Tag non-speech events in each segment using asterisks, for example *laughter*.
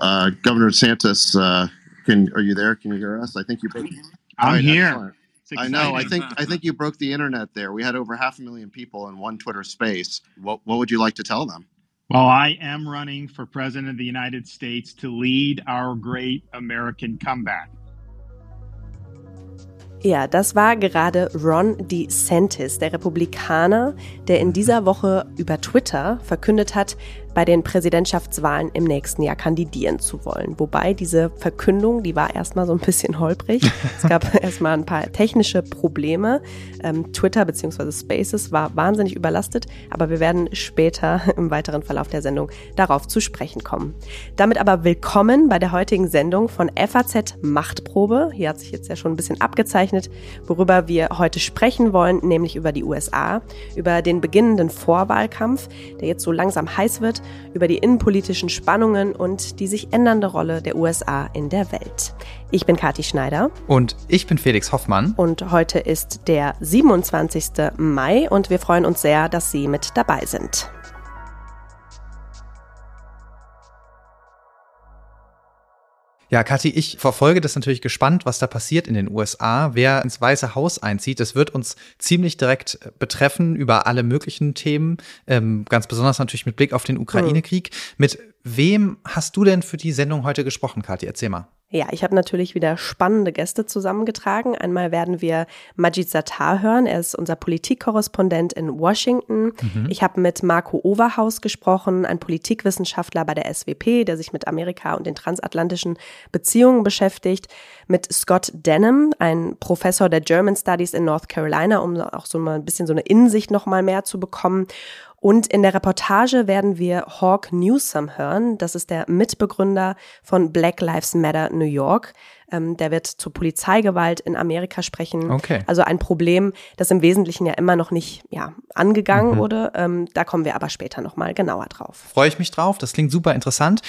Uh, Governor Santos, uh, can are you there? Can you hear us? I think you. Broke, I'm right, here. I know. I think I think you broke the internet there. We had over half a million people in one Twitter space. What what would you like to tell them? Well, I am running for president of the United States to lead our great American comeback. Ja, das war gerade Ron DeSantis, der Republikaner, der in dieser Woche über Twitter verkündet hat, bei den Präsidentschaftswahlen im nächsten Jahr kandidieren zu wollen. Wobei diese Verkündung, die war erstmal so ein bisschen holprig. es gab *laughs* erstmal ein paar technische Probleme. Ähm, Twitter bzw. Spaces war wahnsinnig überlastet, aber wir werden später *laughs* im weiteren Verlauf der Sendung darauf zu sprechen kommen. Damit aber willkommen bei der heutigen Sendung von FAZ Machtprobe. Hier hat sich jetzt ja schon ein bisschen abgezeichnet, worüber wir heute sprechen wollen, nämlich über die USA, über den beginnenden Vorwahlkampf, der jetzt so langsam heiß wird über die innenpolitischen Spannungen und die sich ändernde Rolle der USA in der Welt. Ich bin Kathi Schneider. Und ich bin Felix Hoffmann. Und heute ist der 27. Mai und wir freuen uns sehr, dass Sie mit dabei sind. Ja, Kathi, ich verfolge das natürlich gespannt, was da passiert in den USA. Wer ins Weiße Haus einzieht, das wird uns ziemlich direkt äh, betreffen über alle möglichen Themen. Ähm, ganz besonders natürlich mit Blick auf den Ukraine-Krieg. Mit wem hast du denn für die Sendung heute gesprochen, Kathi? Erzähl mal. Ja, ich habe natürlich wieder spannende Gäste zusammengetragen. Einmal werden wir Majid Sattar hören. Er ist unser Politikkorrespondent in Washington. Mhm. Ich habe mit Marco Overhaus gesprochen, ein Politikwissenschaftler bei der SWP, der sich mit Amerika und den transatlantischen Beziehungen beschäftigt. Mit Scott Denham, ein Professor der German Studies in North Carolina, um auch so mal ein bisschen so eine Insicht noch mal mehr zu bekommen. Und in der Reportage werden wir Hawk Newsom hören. Das ist der Mitbegründer von Black Lives Matter New York. Ähm, der wird zur Polizeigewalt in Amerika sprechen. Okay. Also ein Problem, das im Wesentlichen ja immer noch nicht ja, angegangen mhm. wurde. Ähm, da kommen wir aber später nochmal genauer drauf. Freue ich mich drauf. Das klingt super interessant.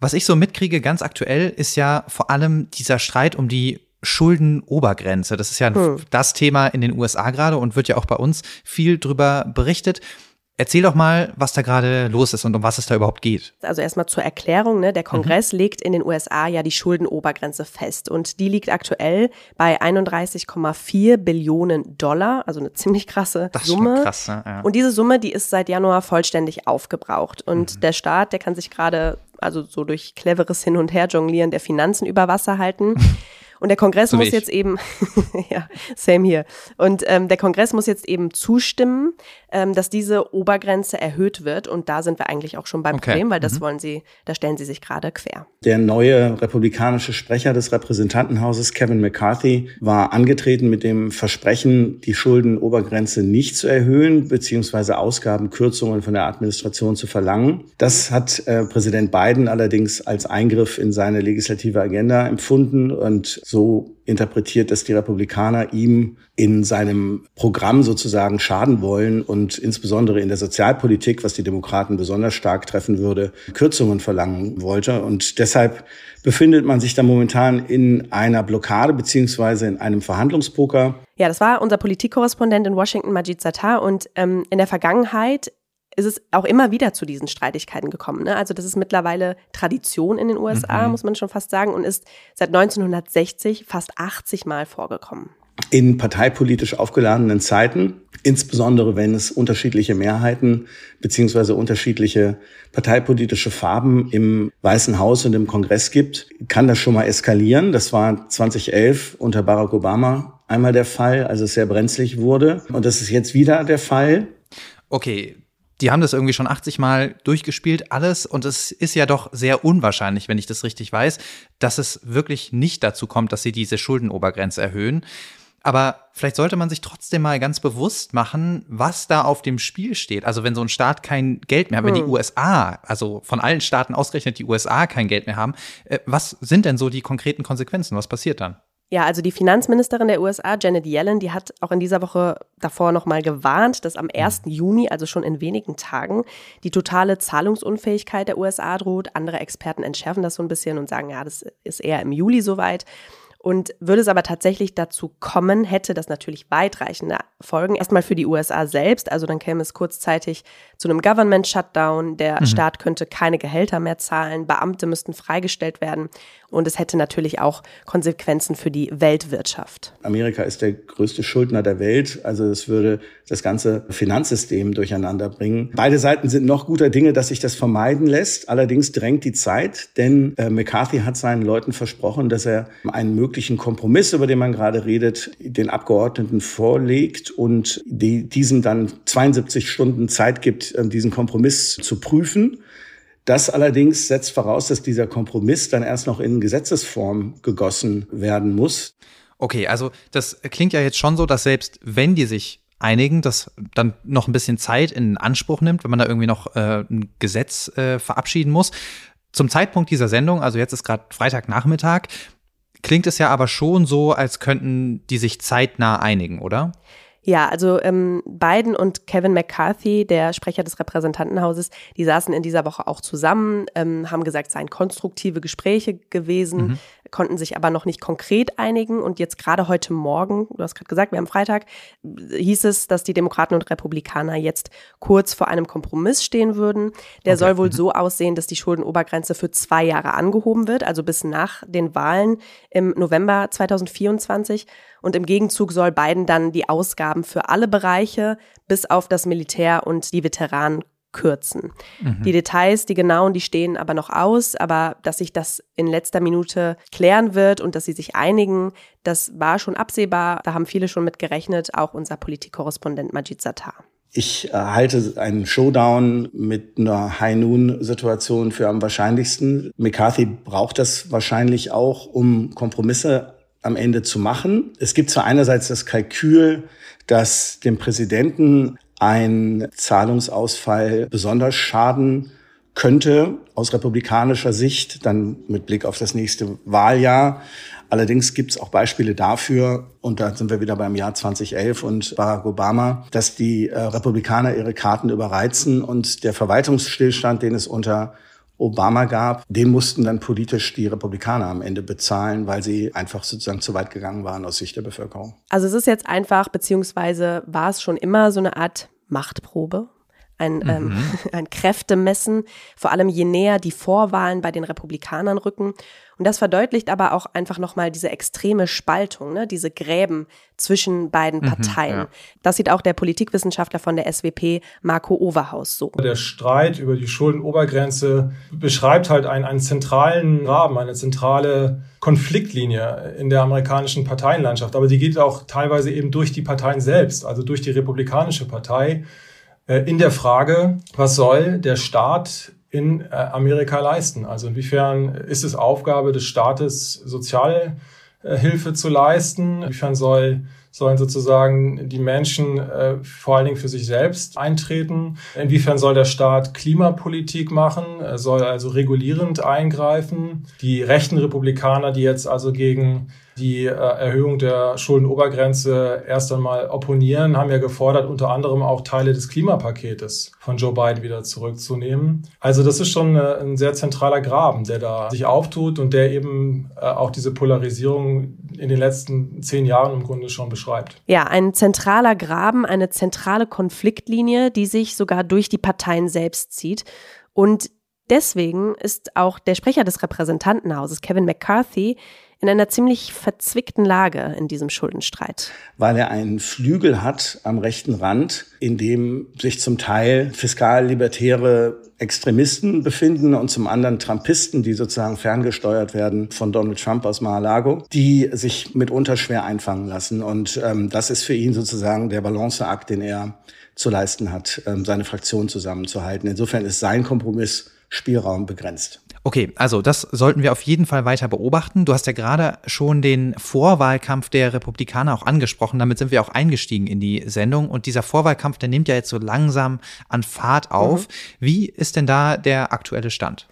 Was ich so mitkriege, ganz aktuell, ist ja vor allem dieser Streit um die Schuldenobergrenze. Das ist ja hm. das Thema in den USA gerade und wird ja auch bei uns viel drüber berichtet. Erzähl doch mal, was da gerade los ist und um was es da überhaupt geht. Also erstmal zur Erklärung, ne? der Kongress mhm. legt in den USA ja die Schuldenobergrenze fest und die liegt aktuell bei 31,4 Billionen Dollar, also eine ziemlich krasse das Summe. Ist krass, ne? ja. Und diese Summe, die ist seit Januar vollständig aufgebraucht und mhm. der Staat, der kann sich gerade also so durch cleveres Hin und Her jonglieren der Finanzen über Wasser halten. *laughs* Und der Kongress so muss jetzt eben, *laughs* ja, same hier. Und ähm, der Kongress muss jetzt eben zustimmen, ähm, dass diese Obergrenze erhöht wird. Und da sind wir eigentlich auch schon beim okay. Problem, weil das mhm. wollen sie, da stellen sie sich gerade quer. Der neue republikanische Sprecher des Repräsentantenhauses, Kevin McCarthy, war angetreten mit dem Versprechen, die Schuldenobergrenze nicht zu erhöhen, beziehungsweise Ausgabenkürzungen von der Administration zu verlangen. Das hat äh, Präsident Biden allerdings als Eingriff in seine legislative Agenda empfunden und so interpretiert, dass die Republikaner ihm in seinem Programm sozusagen schaden wollen und insbesondere in der Sozialpolitik, was die Demokraten besonders stark treffen würde, Kürzungen verlangen wollte. Und deshalb befindet man sich da momentan in einer Blockade beziehungsweise in einem Verhandlungspoker. Ja, das war unser Politikkorrespondent in Washington, Majid Sattar. Und ähm, in der Vergangenheit ist es auch immer wieder zu diesen Streitigkeiten gekommen. Ne? Also das ist mittlerweile Tradition in den USA, mhm. muss man schon fast sagen, und ist seit 1960 fast 80 Mal vorgekommen. In parteipolitisch aufgeladenen Zeiten, insbesondere wenn es unterschiedliche Mehrheiten beziehungsweise unterschiedliche parteipolitische Farben im Weißen Haus und im Kongress gibt, kann das schon mal eskalieren. Das war 2011 unter Barack Obama einmal der Fall, als es sehr brenzlig wurde. Und das ist jetzt wieder der Fall. Okay, die haben das irgendwie schon 80 Mal durchgespielt, alles. Und es ist ja doch sehr unwahrscheinlich, wenn ich das richtig weiß, dass es wirklich nicht dazu kommt, dass sie diese Schuldenobergrenze erhöhen. Aber vielleicht sollte man sich trotzdem mal ganz bewusst machen, was da auf dem Spiel steht. Also wenn so ein Staat kein Geld mehr hat, wenn die hm. USA, also von allen Staaten ausgerechnet die USA kein Geld mehr haben, äh, was sind denn so die konkreten Konsequenzen? Was passiert dann? Ja, also die Finanzministerin der USA, Janet Yellen, die hat auch in dieser Woche davor nochmal gewarnt, dass am 1. Mhm. Juni, also schon in wenigen Tagen, die totale Zahlungsunfähigkeit der USA droht. Andere Experten entschärfen das so ein bisschen und sagen, ja, das ist eher im Juli soweit. Und würde es aber tatsächlich dazu kommen, hätte das natürlich weitreichende Folgen. Erstmal für die USA selbst, also dann käme es kurzzeitig zu einem Government Shutdown. Der mhm. Staat könnte keine Gehälter mehr zahlen, Beamte müssten freigestellt werden und es hätte natürlich auch Konsequenzen für die Weltwirtschaft. Amerika ist der größte Schuldner der Welt, also es würde das ganze Finanzsystem durcheinander bringen. Beide Seiten sind noch guter Dinge, dass sich das vermeiden lässt. Allerdings drängt die Zeit, denn äh, McCarthy hat seinen Leuten versprochen, dass er einen möglichen Kompromiss, über den man gerade redet, den Abgeordneten vorlegt und die, diesen dann 72 Stunden Zeit gibt, äh, diesen Kompromiss zu prüfen. Das allerdings setzt voraus, dass dieser Kompromiss dann erst noch in Gesetzesform gegossen werden muss. Okay, also das klingt ja jetzt schon so, dass selbst wenn die sich einigen, das dann noch ein bisschen Zeit in Anspruch nimmt, wenn man da irgendwie noch äh, ein Gesetz äh, verabschieden muss. Zum Zeitpunkt dieser Sendung, also jetzt ist gerade Freitagnachmittag, klingt es ja aber schon so, als könnten die sich zeitnah einigen, oder? Ja, also ähm, Biden und Kevin McCarthy, der Sprecher des Repräsentantenhauses, die saßen in dieser Woche auch zusammen, ähm, haben gesagt, es seien konstruktive Gespräche gewesen, mhm. Konnten sich aber noch nicht konkret einigen. Und jetzt gerade heute Morgen, du hast gerade gesagt, wir haben Freitag, hieß es, dass die Demokraten und Republikaner jetzt kurz vor einem Kompromiss stehen würden. Der okay. soll wohl mhm. so aussehen, dass die Schuldenobergrenze für zwei Jahre angehoben wird, also bis nach den Wahlen im November 2024. Und im Gegenzug soll Biden dann die Ausgaben für alle Bereiche bis auf das Militär und die Veteranen kürzen. Mhm. Die Details, die genauen, die stehen aber noch aus, aber dass sich das in letzter Minute klären wird und dass sie sich einigen, das war schon absehbar. Da haben viele schon mit gerechnet, auch unser Politikkorrespondent Majid Sattar. Ich äh, halte einen Showdown mit einer High-Noon-Situation für am wahrscheinlichsten. McCarthy braucht das wahrscheinlich auch, um Kompromisse am Ende zu machen. Es gibt zwar einerseits das Kalkül, dass dem Präsidenten ein Zahlungsausfall besonders schaden könnte aus republikanischer Sicht, dann mit Blick auf das nächste Wahljahr. Allerdings gibt es auch Beispiele dafür, und da sind wir wieder beim Jahr 2011 und Barack Obama, dass die äh, Republikaner ihre Karten überreizen und der Verwaltungsstillstand, den es unter Obama gab, den mussten dann politisch die Republikaner am Ende bezahlen, weil sie einfach sozusagen zu weit gegangen waren aus Sicht der Bevölkerung. Also es ist jetzt einfach, beziehungsweise war es schon immer so eine Art Machtprobe? Ein, ähm, mhm. ähm, *laughs* ein Kräftemessen, vor allem je näher die Vorwahlen bei den Republikanern rücken. Und das verdeutlicht aber auch einfach nochmal diese extreme Spaltung, ne? diese Gräben zwischen beiden Parteien. Mhm, ja. Das sieht auch der Politikwissenschaftler von der SWP, Marco Overhaus, so. Der Streit über die Schuldenobergrenze beschreibt halt einen, einen zentralen Rahmen, eine zentrale Konfliktlinie in der amerikanischen Parteienlandschaft. Aber die geht auch teilweise eben durch die Parteien selbst, also durch die Republikanische Partei in der Frage, was soll der Staat in äh, Amerika leisten? Also inwiefern ist es Aufgabe des Staates, Sozialhilfe zu leisten? Inwiefern soll sollen sozusagen die Menschen äh, vor allen Dingen für sich selbst eintreten? Inwiefern soll der Staat Klimapolitik machen? Er soll also regulierend eingreifen? Die rechten Republikaner, die jetzt also gegen die äh, Erhöhung der Schuldenobergrenze erst einmal opponieren, haben ja gefordert, unter anderem auch Teile des Klimapaketes von Joe Biden wieder zurückzunehmen. Also das ist schon äh, ein sehr zentraler Graben, der da sich auftut und der eben äh, auch diese Polarisierung in den letzten zehn Jahren im Grunde schon beschreibt. Ja, ein zentraler Graben, eine zentrale Konfliktlinie, die sich sogar durch die Parteien selbst zieht. Und deswegen ist auch der Sprecher des Repräsentantenhauses, Kevin McCarthy, in einer ziemlich verzwickten Lage in diesem Schuldenstreit. Weil er einen Flügel hat am rechten Rand, in dem sich zum Teil fiskal-libertäre Extremisten befinden und zum anderen Trumpisten, die sozusagen ferngesteuert werden von Donald Trump aus Mar-a-Lago, die sich mitunter schwer einfangen lassen. Und ähm, das ist für ihn sozusagen der Balanceakt, den er zu leisten hat, ähm, seine Fraktion zusammenzuhalten. Insofern ist sein Kompromissspielraum begrenzt. Okay, also das sollten wir auf jeden Fall weiter beobachten. Du hast ja gerade schon den Vorwahlkampf der Republikaner auch angesprochen. Damit sind wir auch eingestiegen in die Sendung. Und dieser Vorwahlkampf, der nimmt ja jetzt so langsam an Fahrt auf. Mhm. Wie ist denn da der aktuelle Stand?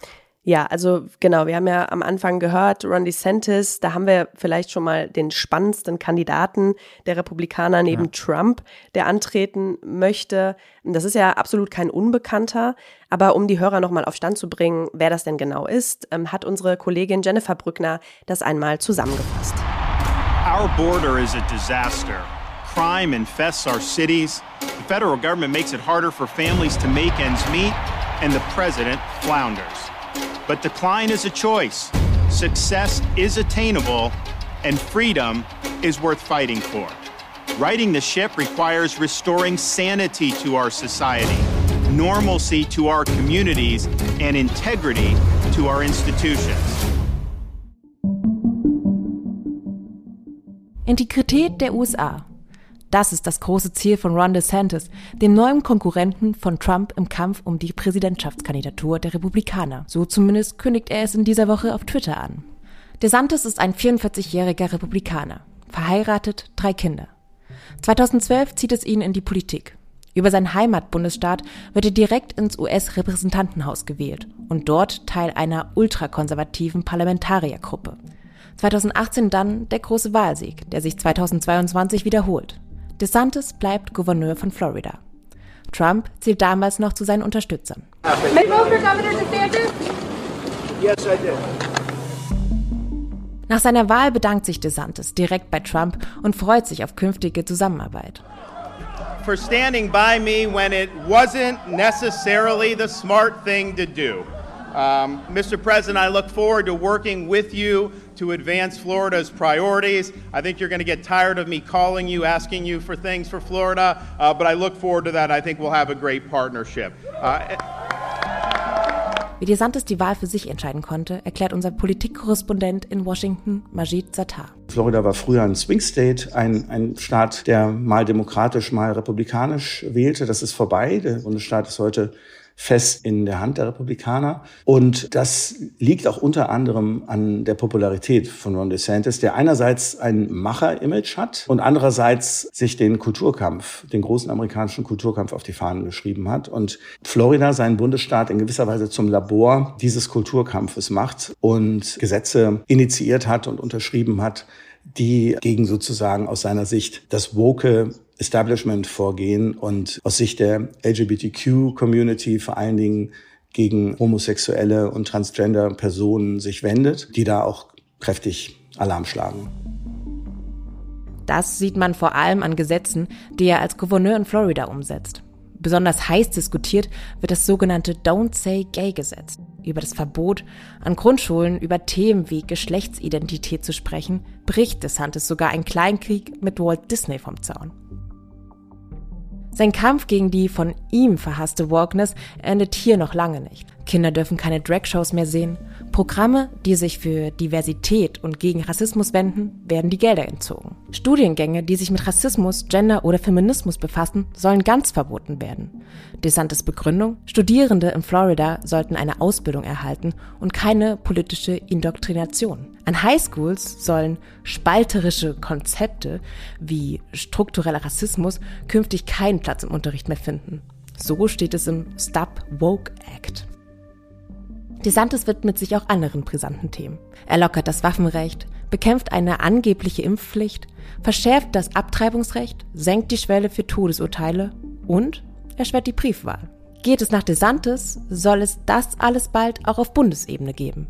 Ja, also genau, wir haben ja am Anfang gehört, Ron DeSantis, da haben wir vielleicht schon mal den spannendsten Kandidaten der Republikaner neben ja. Trump, der antreten möchte. Das ist ja absolut kein Unbekannter, aber um die Hörer nochmal auf Stand zu bringen, wer das denn genau ist, ähm, hat unsere Kollegin Jennifer Brückner das einmal zusammengefasst. Our border is a disaster. crime infests our cities, the federal government makes it harder for families to make ends meet, and the president flounders. But decline is a choice, success is attainable, and freedom is worth fighting for. Righting the ship requires restoring sanity to our society, normalcy to our communities, and integrity to our institutions. Integrität der USA. Das ist das große Ziel von Ron DeSantis, dem neuen Konkurrenten von Trump im Kampf um die Präsidentschaftskandidatur der Republikaner. So zumindest kündigt er es in dieser Woche auf Twitter an. DeSantis ist ein 44-jähriger Republikaner, verheiratet, drei Kinder. 2012 zieht es ihn in die Politik. Über seinen Heimatbundesstaat wird er direkt ins US-Repräsentantenhaus gewählt und dort Teil einer ultrakonservativen Parlamentariergruppe. 2018 dann der große Wahlsieg, der sich 2022 wiederholt. DeSantis bleibt Gouverneur von Florida. Trump zählt damals noch zu seinen Unterstützern. Nach seiner Wahl bedankt sich DeSantis direkt bei Trump und freut sich auf künftige Zusammenarbeit. For standing by me when it wasn't necessarily the smart thing to do. Um, Mr. President, I look forward to working with you to advance Florida's priorities. I think you're going to get tired of me calling you, asking you for things for Florida, uh, but I look forward to that. I think we'll have a great partnership. Uh, Wie DeSantis die Wahl für sich entscheiden konnte, erklärt unser Politikkorrespondent in Washington, Majid Sattar. Florida war früher ein Swing State, ein, ein Staat, der mal demokratisch, mal republikanisch wählte. Das ist vorbei. Der Bundesstaat ist heute fest in der Hand der Republikaner. Und das liegt auch unter anderem an der Popularität von Ron DeSantis, der einerseits ein Macher-Image hat und andererseits sich den Kulturkampf, den großen amerikanischen Kulturkampf auf die Fahnen geschrieben hat und Florida seinen Bundesstaat in gewisser Weise zum Labor dieses Kulturkampfes macht und Gesetze initiiert hat und unterschrieben hat, die gegen sozusagen aus seiner Sicht das woke Establishment vorgehen und aus Sicht der LGBTQ-Community vor allen Dingen gegen homosexuelle und transgender Personen sich wendet, die da auch kräftig Alarm schlagen. Das sieht man vor allem an Gesetzen, die er als Gouverneur in Florida umsetzt. Besonders heiß diskutiert wird das sogenannte Don't Say Gay Gesetz über das Verbot, an Grundschulen über Themen wie Geschlechtsidentität zu sprechen, bricht DeSantis sogar ein Kleinkrieg mit Walt Disney vom Zaun. Sein Kampf gegen die von ihm verhasste Wokeness endet hier noch lange nicht. Kinder dürfen keine Dragshows mehr sehen. Programme, die sich für Diversität und gegen Rassismus wenden, werden die Gelder entzogen. Studiengänge, die sich mit Rassismus, Gender oder Feminismus befassen, sollen ganz verboten werden. DeSantis Begründung, Studierende in Florida sollten eine Ausbildung erhalten und keine politische Indoktrination. An Highschools sollen spalterische Konzepte wie struktureller Rassismus künftig keinen Platz im Unterricht mehr finden. So steht es im Stop Woke Act. DeSantis widmet sich auch anderen brisanten Themen. Er lockert das Waffenrecht, bekämpft eine angebliche Impfpflicht, verschärft das Abtreibungsrecht, senkt die Schwelle für Todesurteile und erschwert die Briefwahl. Geht es nach DeSantis, soll es das alles bald auch auf Bundesebene geben.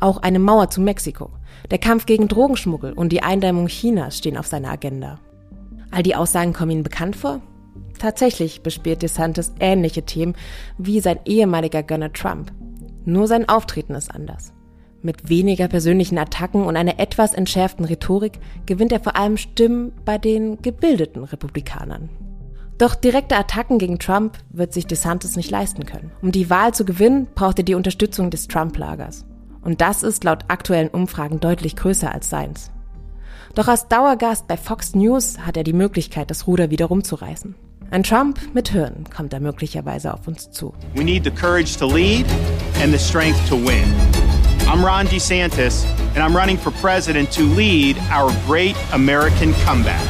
Auch eine Mauer zu Mexiko, der Kampf gegen Drogenschmuggel und die Eindämmung Chinas stehen auf seiner Agenda. All die Aussagen kommen Ihnen bekannt vor? Tatsächlich bespielt DeSantis ähnliche Themen wie sein ehemaliger Gönner Trump. Nur sein Auftreten ist anders. Mit weniger persönlichen Attacken und einer etwas entschärften Rhetorik gewinnt er vor allem Stimmen bei den gebildeten Republikanern. Doch direkte Attacken gegen Trump wird sich DeSantis nicht leisten können. Um die Wahl zu gewinnen, braucht er die Unterstützung des Trump-Lagers. Und das ist laut aktuellen Umfragen deutlich größer als seins. Doch als Dauergast bei Fox News hat er die Möglichkeit, das Ruder wieder rumzureißen. Ein Trump mit Hirn kommt da möglicherweise auf uns zu. We need the courage to lead and the strength to win. I'm Ron DeSantis, and I'm running for president to lead our great American comeback.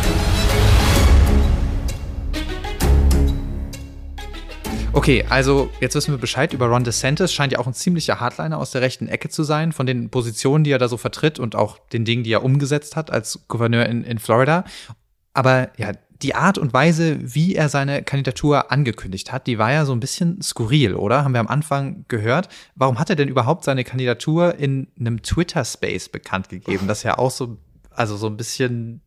Okay, also jetzt wissen wir Bescheid über Ron DeSantis. Scheint ja auch ein ziemlicher Hardliner aus der rechten Ecke zu sein, von den Positionen, die er da so vertritt und auch den Dingen, die er umgesetzt hat als Gouverneur in, in Florida. Aber ja, die Art und Weise, wie er seine Kandidatur angekündigt hat, die war ja so ein bisschen skurril, oder? Haben wir am Anfang gehört. Warum hat er denn überhaupt seine Kandidatur in einem Twitter-Space bekannt gegeben? Das ist ja auch so, also so ein bisschen,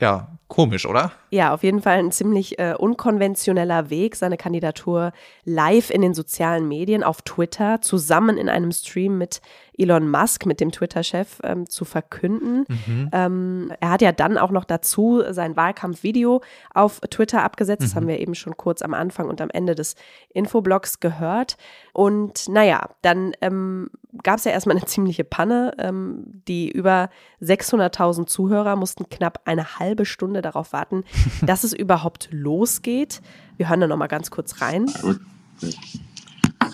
ja, komisch, oder? Ja, auf jeden Fall ein ziemlich äh, unkonventioneller Weg, seine Kandidatur live in den sozialen Medien, auf Twitter, zusammen in einem Stream mit Elon Musk, mit dem Twitter-Chef, ähm, zu verkünden. Mhm. Ähm, er hat ja dann auch noch dazu sein Wahlkampfvideo auf Twitter abgesetzt. Mhm. Das haben wir eben schon kurz am Anfang und am Ende des Infoblogs gehört. Und naja, dann ähm, gab es ja erstmal eine *laughs* ziemliche Panne. Ähm, die über 600.000 Zuhörer mussten knapp eine halbe Stunde darauf warten, *laughs* dass es überhaupt losgeht. Wir hören da nochmal ganz kurz rein.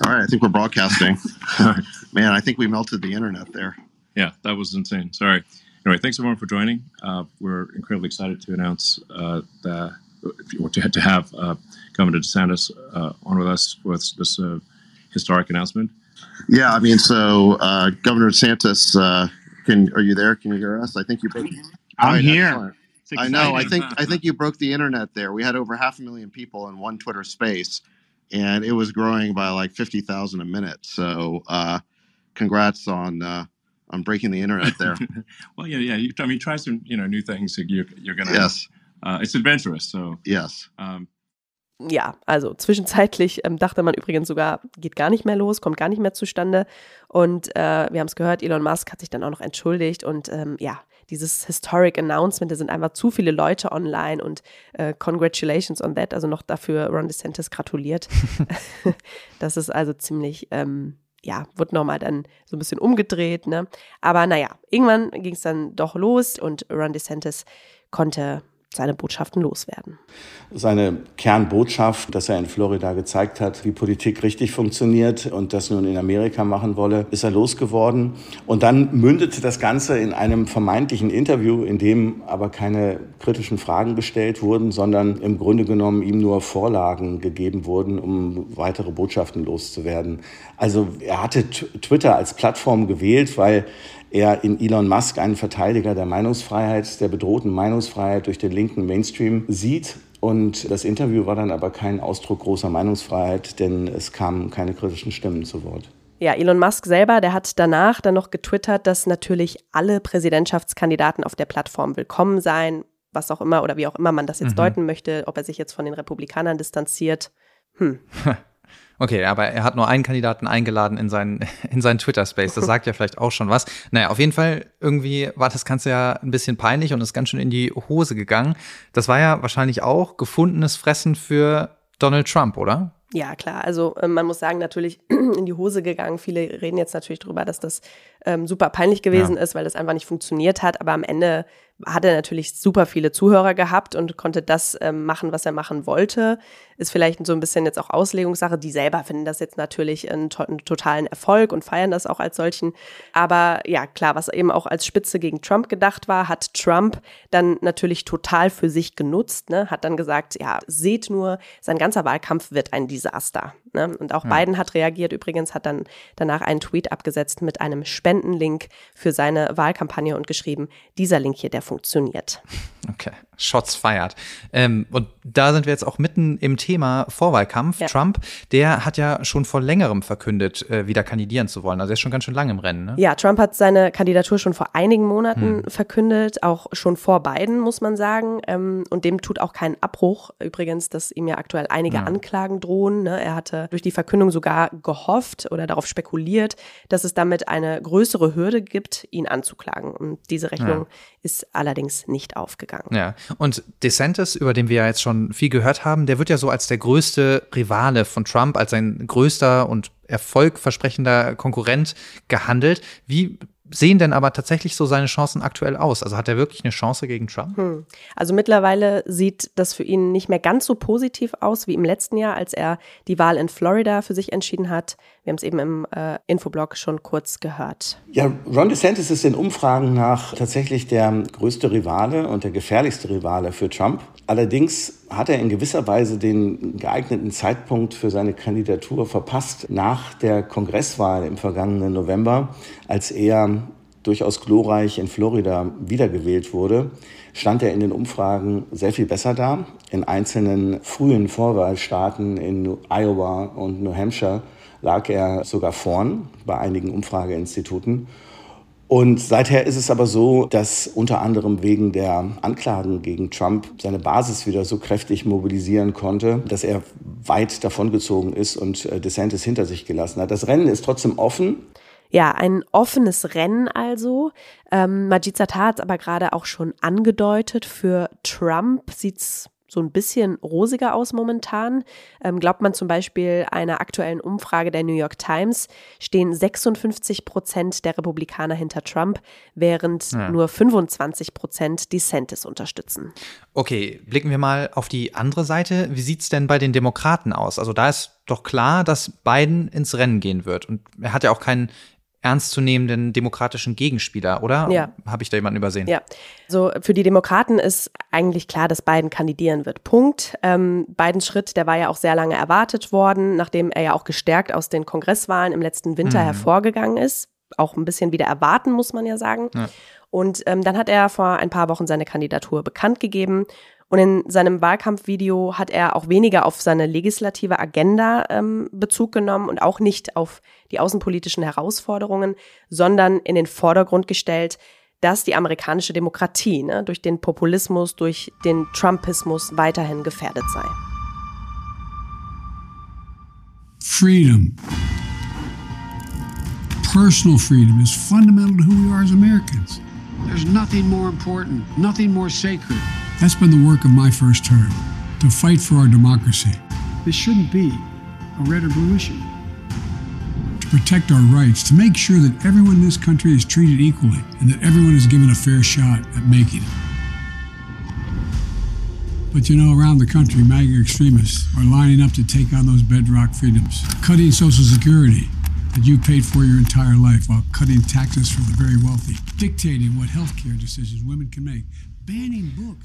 All right, I think we're broadcasting. *laughs* Man, I think we melted the internet there. Yeah, that was insane. Sorry. Anyway, thanks everyone for joining. Uh, we're incredibly excited to announce uh, that to, to have uh, Governor DeSantis uh, on with us with this uh, historic announcement. Yeah, I mean, so uh, Governor DeSantis, can are you there? Can you hear us? I think you. Broke, I'm right, here. I know. I think I think you broke the internet there. We had over half a million people in one Twitter space and it was growing by like 50,000 a minute. So, uh, congrats on, uh, on breaking the internet there. *laughs* well, yeah, yeah. You, I mean, try some, you know, new things. You're, you're gonna. Yes. Uh, it's adventurous. So. Yes. Um, ja, also zwischenzeitlich ähm, dachte man übrigens sogar, geht gar nicht mehr los, kommt gar nicht mehr zustande. Und äh, wir haben es gehört, Elon Musk hat sich dann auch noch entschuldigt und ähm, ja, dieses Historic Announcement, da sind einfach zu viele Leute online und äh, congratulations on that, also noch dafür Ron DeSantis gratuliert. *laughs* das ist also ziemlich, ähm, ja, wird nochmal dann so ein bisschen umgedreht, ne? Aber naja, irgendwann ging es dann doch los und Ron DeSantis konnte seine Botschaften loswerden. Seine Kernbotschaft, dass er in Florida gezeigt hat, wie Politik richtig funktioniert und das nun in Amerika machen wolle, ist er losgeworden. Und dann mündete das Ganze in einem vermeintlichen Interview, in dem aber keine kritischen Fragen gestellt wurden, sondern im Grunde genommen ihm nur Vorlagen gegeben wurden, um weitere Botschaften loszuwerden. Also er hatte Twitter als Plattform gewählt, weil er in Elon Musk einen Verteidiger der Meinungsfreiheit, der bedrohten Meinungsfreiheit durch den linken Mainstream sieht. Und das Interview war dann aber kein Ausdruck großer Meinungsfreiheit, denn es kamen keine kritischen Stimmen zu Wort. Ja, Elon Musk selber, der hat danach dann noch getwittert, dass natürlich alle Präsidentschaftskandidaten auf der Plattform willkommen seien, was auch immer oder wie auch immer man das jetzt mhm. deuten möchte, ob er sich jetzt von den Republikanern distanziert. Hm. *laughs* Okay, aber er hat nur einen Kandidaten eingeladen in seinen, *laughs* in seinen Twitter-Space. Das sagt ja vielleicht auch schon was. Naja, auf jeden Fall irgendwie war das Ganze ja ein bisschen peinlich und ist ganz schön in die Hose gegangen. Das war ja wahrscheinlich auch gefundenes Fressen für Donald Trump, oder? Ja, klar. Also äh, man muss sagen, natürlich *clears throat* in die Hose gegangen. Viele reden jetzt natürlich darüber, dass das ähm, super peinlich gewesen ja. ist, weil das einfach nicht funktioniert hat. Aber am Ende hat er natürlich super viele Zuhörer gehabt und konnte das ähm, machen, was er machen wollte. Ist vielleicht so ein bisschen jetzt auch Auslegungssache. Die selber finden das jetzt natürlich einen, to einen, totalen Erfolg und feiern das auch als solchen. Aber ja, klar, was eben auch als Spitze gegen Trump gedacht war, hat Trump dann natürlich total für sich genutzt. Ne? Hat dann gesagt, ja, seht nur, sein ganzer Wahlkampf wird ein Desaster. Ne? Und auch ja. Biden hat reagiert übrigens, hat dann danach einen Tweet abgesetzt mit einem Spendenlink für seine Wahlkampagne und geschrieben, dieser Link hier, der funktioniert. Okay, Shots feiert. Ähm, und da sind wir jetzt auch mitten im Thema Vorwahlkampf. Ja. Trump, der hat ja schon vor längerem verkündet, äh, wieder kandidieren zu wollen. Also er ist schon ganz schön lang im Rennen. Ne? Ja, Trump hat seine Kandidatur schon vor einigen Monaten hm. verkündet, auch schon vor Biden, muss man sagen. Ähm, und dem tut auch keinen Abbruch. Übrigens, dass ihm ja aktuell einige ja. Anklagen drohen. Ne? Er hatte durch die Verkündung sogar gehofft oder darauf spekuliert, dass es damit eine größere Hürde gibt, ihn anzuklagen. Und diese Rechnung ja. ist allerdings nicht aufgegangen. Ja, und DeSantis, über den wir ja jetzt schon viel gehört haben, der wird ja so als der größte Rivale von Trump, als sein größter und erfolgversprechender Konkurrent gehandelt. Wie sehen denn aber tatsächlich so seine Chancen aktuell aus? Also hat er wirklich eine Chance gegen Trump? Hm. Also mittlerweile sieht das für ihn nicht mehr ganz so positiv aus wie im letzten Jahr, als er die Wahl in Florida für sich entschieden hat. Wir haben es eben im äh, Infoblog schon kurz gehört. Ja, Ron DeSantis ist in Umfragen nach tatsächlich der größte Rivale und der gefährlichste Rivale für Trump. Allerdings hat er in gewisser Weise den geeigneten Zeitpunkt für seine Kandidatur verpasst nach der Kongresswahl im vergangenen November, als er durchaus glorreich in Florida wiedergewählt wurde, stand er in den Umfragen sehr viel besser da. In einzelnen frühen Vorwahlstaaten in Iowa und New Hampshire lag er sogar vorn bei einigen Umfrageinstituten. Und seither ist es aber so, dass unter anderem wegen der Anklagen gegen Trump seine Basis wieder so kräftig mobilisieren konnte, dass er weit davongezogen ist und äh, DeSantis hinter sich gelassen hat. Das Rennen ist trotzdem offen. Ja, ein offenes Rennen also. Ähm, Majid Sattar hat es aber gerade auch schon angedeutet. Für Trump sieht's so ein bisschen rosiger aus momentan. Ähm, glaubt man zum Beispiel einer aktuellen Umfrage der New York Times, stehen 56 Prozent der Republikaner hinter Trump, während ja. nur 25 Prozent DeSantis unterstützen. Okay, blicken wir mal auf die andere Seite. Wie sieht es denn bei den Demokraten aus? Also da ist doch klar, dass Biden ins Rennen gehen wird. Und er hat ja auch keinen ernstzunehmenden demokratischen Gegenspieler, oder? Ja. Habe ich da jemanden übersehen? Ja. So, für die Demokraten ist eigentlich klar, dass Biden kandidieren wird. Punkt. Ähm, Bidens Schritt, der war ja auch sehr lange erwartet worden, nachdem er ja auch gestärkt aus den Kongresswahlen im letzten Winter mhm. hervorgegangen ist. Auch ein bisschen wieder erwarten, muss man ja sagen. Ja. Und ähm, dann hat er vor ein paar Wochen seine Kandidatur bekannt gegeben. Und in seinem Wahlkampfvideo hat er auch weniger auf seine legislative Agenda ähm, Bezug genommen und auch nicht auf die außenpolitischen Herausforderungen, sondern in den Vordergrund gestellt, dass die amerikanische Demokratie ne, durch den Populismus, durch den Trumpismus weiterhin gefährdet sei. Freedom. Personal freedom is fundamental to who we are as Americans. There's nothing more important, nothing more sacred That's been the work of my first term to fight for our democracy. This shouldn't be a red or blue issue. To protect our rights, to make sure that everyone in this country is treated equally and that everyone is given a fair shot at making it. But you know, around the country, MAGA extremists are lining up to take on those bedrock freedoms, cutting Social Security that you paid for your entire life while cutting taxes for the very wealthy, dictating what health care decisions women can make,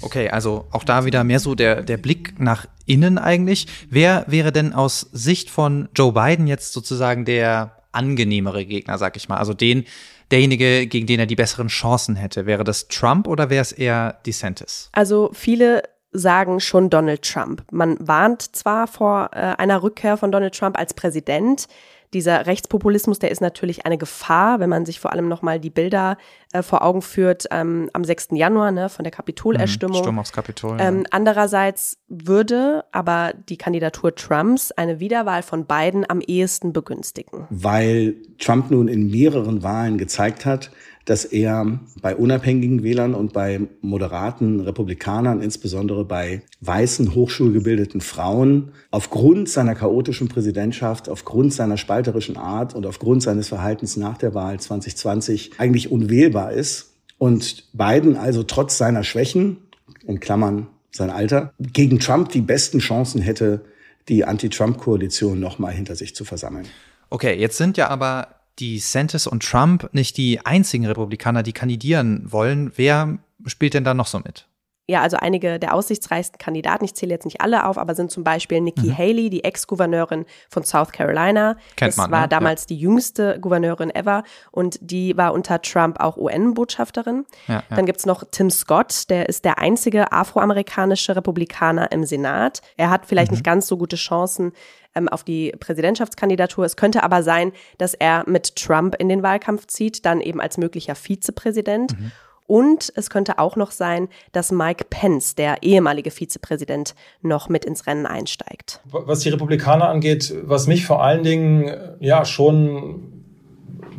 Okay, also auch da wieder mehr so der, der Blick nach innen eigentlich. Wer wäre denn aus Sicht von Joe Biden jetzt sozusagen der angenehmere Gegner, sag ich mal? Also den, derjenige, gegen den er die besseren Chancen hätte. Wäre das Trump oder wäre es eher DeSantis? Also viele sagen schon Donald Trump. Man warnt zwar vor äh, einer Rückkehr von Donald Trump als Präsident, dieser Rechtspopulismus, der ist natürlich eine Gefahr, wenn man sich vor allem nochmal die Bilder äh, vor Augen führt ähm, am 6. Januar ne, von der Kapitolerstimmung. Mhm, Sturm aufs Kapitol. Ähm, ja. Andererseits würde aber die Kandidatur Trumps eine Wiederwahl von Biden am ehesten begünstigen. Weil Trump nun in mehreren Wahlen gezeigt hat, dass er bei unabhängigen Wählern und bei moderaten Republikanern, insbesondere bei weißen, hochschulgebildeten Frauen, aufgrund seiner chaotischen Präsidentschaft, aufgrund seiner spalterischen Art und aufgrund seines Verhaltens nach der Wahl 2020 eigentlich unwählbar ist. Und Biden also trotz seiner Schwächen, in Klammern sein Alter, gegen Trump die besten Chancen hätte, die Anti-Trump-Koalition nochmal hinter sich zu versammeln. Okay, jetzt sind ja aber die Santis und Trump nicht die einzigen Republikaner, die kandidieren wollen. Wer spielt denn da noch so mit? Ja, also einige der aussichtsreichsten Kandidaten, ich zähle jetzt nicht alle auf, aber sind zum Beispiel Nikki mhm. Haley, die Ex-Gouverneurin von South Carolina. Kennt das man, war ne? damals ja. die jüngste Gouverneurin ever und die war unter Trump auch UN-Botschafterin. Ja, ja. Dann gibt's noch Tim Scott, der ist der einzige afroamerikanische Republikaner im Senat. Er hat vielleicht mhm. nicht ganz so gute Chancen ähm, auf die Präsidentschaftskandidatur. Es könnte aber sein, dass er mit Trump in den Wahlkampf zieht, dann eben als möglicher Vizepräsident. Mhm. Und es könnte auch noch sein, dass Mike Pence, der ehemalige Vizepräsident, noch mit ins Rennen einsteigt. Was die Republikaner angeht, was mich vor allen Dingen ja schon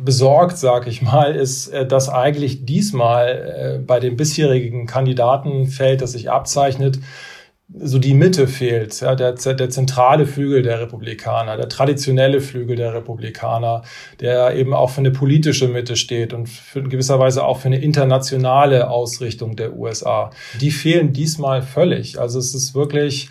besorgt, sag ich mal, ist, äh, dass eigentlich diesmal äh, bei dem bisherigen Kandidatenfeld, das sich abzeichnet, so die Mitte fehlt, ja, der, der zentrale Flügel der Republikaner, der traditionelle Flügel der Republikaner, der eben auch für eine politische Mitte steht und für, in gewisser Weise auch für eine internationale Ausrichtung der USA. Die fehlen diesmal völlig. Also es ist wirklich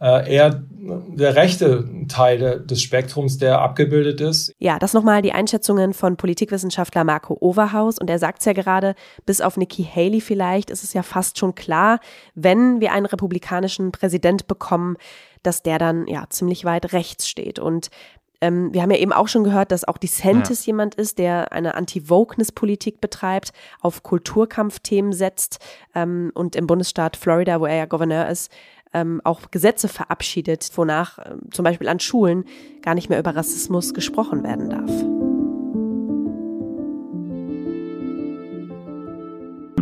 äh, eher der rechte Teil des Spektrums, der abgebildet ist. Ja, das nochmal die Einschätzungen von Politikwissenschaftler Marco Overhaus. Und er sagt es ja gerade, bis auf Nikki Haley vielleicht ist es ja fast schon klar, wenn wir einen republikanischen Präsident bekommen, dass der dann ja ziemlich weit rechts steht. Und ähm, wir haben ja eben auch schon gehört, dass auch DeSantis ja. jemand ist, der eine Anti-Wokeness-Politik betreibt, auf Kulturkampfthemen setzt ähm, und im Bundesstaat Florida, wo er ja Gouverneur ist, ähm, auch Gesetze verabschiedet, wonach äh, zum Beispiel an Schulen gar nicht mehr über Rassismus gesprochen werden darf.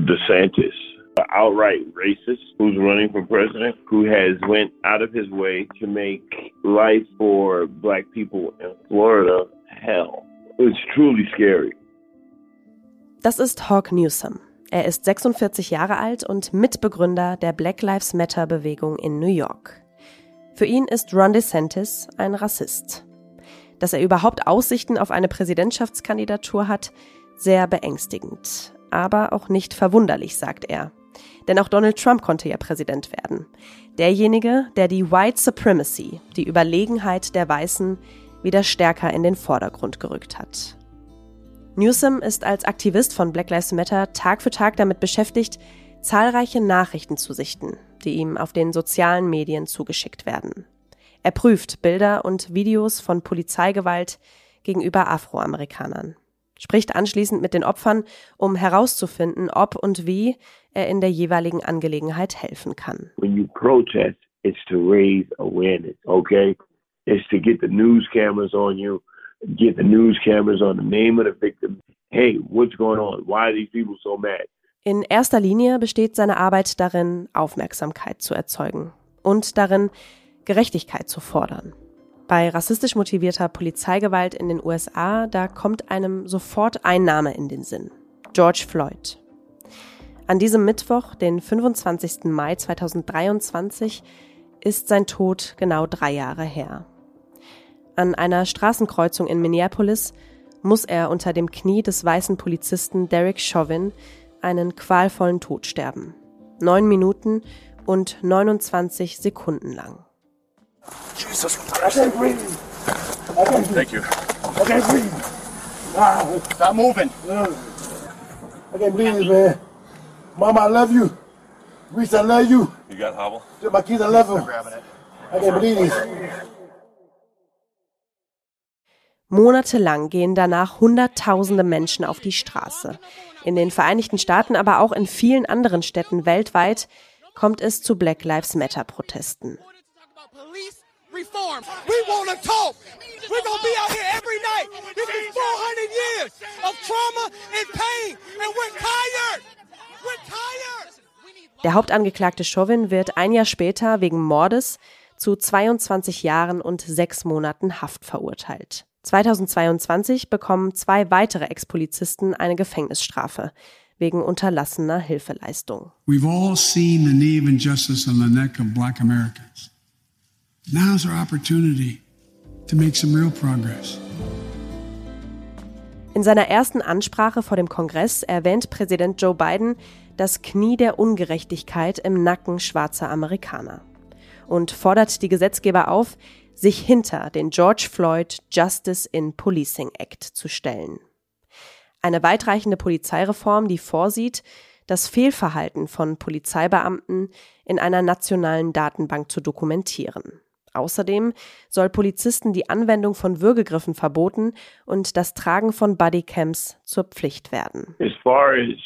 DeSantis, an outright racist who's running for president, who has went out of his way to make life for black people in Florida hell. It's truly scary. Das ist Hawk Newsom. Er ist 46 Jahre alt und Mitbegründer der Black Lives Matter Bewegung in New York. Für ihn ist Ron DeSantis ein Rassist. Dass er überhaupt Aussichten auf eine Präsidentschaftskandidatur hat, sehr beängstigend. Aber auch nicht verwunderlich, sagt er. Denn auch Donald Trump konnte ja Präsident werden. Derjenige, der die White Supremacy, die Überlegenheit der Weißen, wieder stärker in den Vordergrund gerückt hat. Newsom ist als Aktivist von Black Lives Matter Tag für Tag damit beschäftigt, zahlreiche Nachrichten zu sichten, die ihm auf den sozialen Medien zugeschickt werden. Er prüft Bilder und Videos von Polizeigewalt gegenüber Afroamerikanern, spricht anschließend mit den Opfern, um herauszufinden, ob und wie er in der jeweiligen Angelegenheit helfen kann. When you protest, it's to raise awareness, okay? It's to get the news cameras on you, get the news cameras on the name of the victim. Hey, what's going on? Why are these people so mad? In erster Linie besteht seine Arbeit darin, Aufmerksamkeit zu erzeugen und darin, Gerechtigkeit zu fordern. Bei rassistisch motivierter Polizeigewalt in den USA, da kommt einem sofort ein Name in den Sinn. George Floyd. An diesem Mittwoch, den 25. Mai 2023, ist sein Tod genau drei Jahre her. An einer Straßenkreuzung in Minneapolis muss er unter dem Knie des weißen Polizisten Derek Chauvin einen qualvollen Tod sterben. Neun Minuten und 29 Sekunden lang. Jesus, I can't breathe. I can't breathe. Thank you. I can't breathe. Ah, Stop moving. I can't breathe, man. Mama, I love you. Reese, I love you. You got hobble? My kids, I love them. I can't this. Monatelang gehen danach Hunderttausende Menschen auf die Straße. In den Vereinigten Staaten, aber auch in vielen anderen Städten weltweit kommt es zu Black Lives Matter Protesten. reform. We want to talk. We're going to be out here every night. This is 400 years of trauma and pain, and we're tired. We're tired. Der Hauptangeklagte Chauvin wird ein Jahr später wegen Mordes zu 22 Jahren und sechs Monaten Haft verurteilt. 2022 bekommen zwei weitere Ex-Polizisten eine Gefängnisstrafe wegen unterlassener Hilfeleistung. We've all seen the knee of injustice on the neck of black Americans. Now's our opportunity to make some real progress. In seiner ersten Ansprache vor dem Kongress erwähnt Präsident Joe Biden das Knie der Ungerechtigkeit im Nacken schwarzer Amerikaner und fordert die Gesetzgeber auf, sich hinter den George Floyd Justice in Policing Act zu stellen. Eine weitreichende Polizeireform, die vorsieht, das Fehlverhalten von Polizeibeamten in einer nationalen Datenbank zu dokumentieren. Außerdem soll Polizisten die Anwendung von Würgegriffen verboten und das Tragen von Bodycams zur Pflicht werden. As far as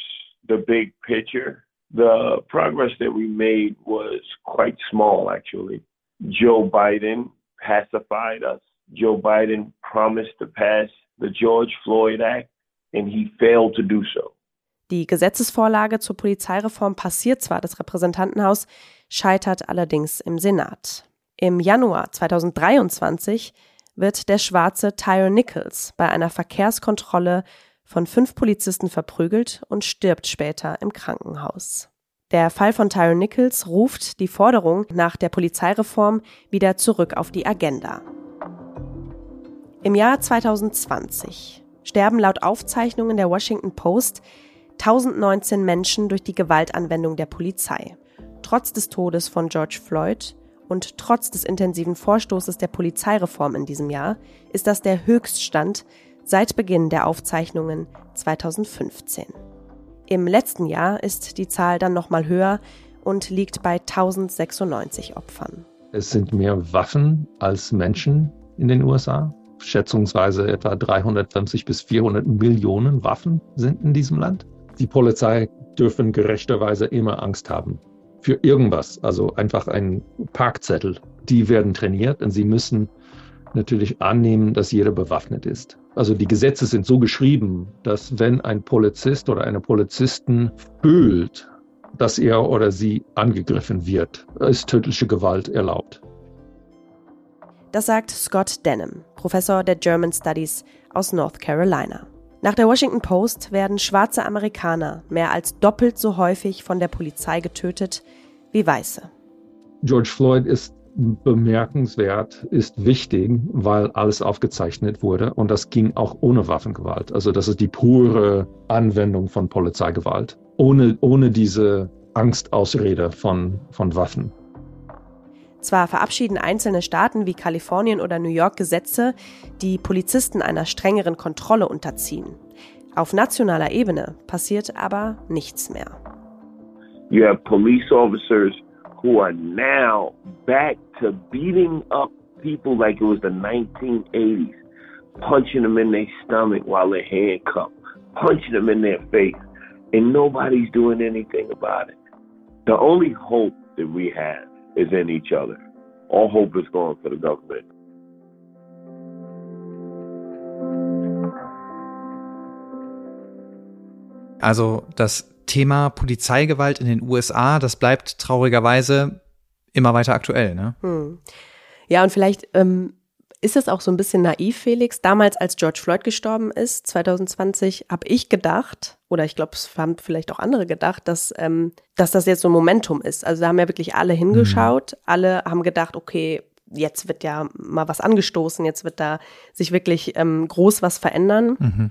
the big picture, the progress that we made was quite small, actually. Joe Biden pacified us. Joe Biden promised to pass the George Floyd Act, and he failed to do so. Die Gesetzesvorlage zur Polizeireform passiert zwar das Repräsentantenhaus, scheitert allerdings im Senat. Im Januar 2023 wird der schwarze Tyre Nichols bei einer Verkehrskontrolle von fünf Polizisten verprügelt und stirbt später im Krankenhaus. Der Fall von Tyre Nichols ruft die Forderung nach der Polizeireform wieder zurück auf die Agenda. Im Jahr 2020 sterben laut Aufzeichnungen der Washington Post 1019 Menschen durch die Gewaltanwendung der Polizei. Trotz des Todes von George Floyd und trotz des intensiven Vorstoßes der Polizeireform in diesem Jahr ist das der Höchststand seit Beginn der Aufzeichnungen 2015. Im letzten Jahr ist die Zahl dann nochmal höher und liegt bei 1096 Opfern. Es sind mehr Waffen als Menschen in den USA. Schätzungsweise etwa 350 bis 400 Millionen Waffen sind in diesem Land. Die Polizei dürfen gerechterweise immer Angst haben für irgendwas, also einfach ein Parkzettel. Die werden trainiert und sie müssen natürlich annehmen, dass jeder bewaffnet ist. Also die Gesetze sind so geschrieben, dass wenn ein Polizist oder eine Polizistin fühlt, dass er oder sie angegriffen wird, ist tödliche Gewalt erlaubt. Das sagt Scott Denham, Professor der German Studies aus North Carolina. Nach der Washington Post werden schwarze Amerikaner mehr als doppelt so häufig von der Polizei getötet wie Weiße. George Floyd ist bemerkenswert, ist wichtig, weil alles aufgezeichnet wurde und das ging auch ohne Waffengewalt. Also das ist die pure Anwendung von Polizeigewalt, ohne, ohne diese Angstausrede von, von Waffen. Zwar verabschieden einzelne Staaten wie Kalifornien oder New York Gesetze, die Polizisten einer strengeren Kontrolle unterziehen. Auf nationaler Ebene passiert aber nichts mehr. You have police officers who are now back to beating up people like it was the 1980s, punching them in their stomach while they're handcuffed, punching them in their face, and nobody's doing anything about it. The only hope that we have is in each other. All hope is gone for the government. Also das Thema Polizeigewalt in den USA, das bleibt traurigerweise immer weiter aktuell. Ne? Hm. Ja, und vielleicht ähm, ist es auch so ein bisschen naiv, Felix. Damals, als George Floyd gestorben ist, 2020, habe ich gedacht, oder ich glaube, es haben vielleicht auch andere gedacht, dass, ähm, dass das jetzt so ein Momentum ist. Also da haben ja wirklich alle hingeschaut, mhm. alle haben gedacht, okay, jetzt wird ja mal was angestoßen, jetzt wird da sich wirklich ähm, groß was verändern. Mhm.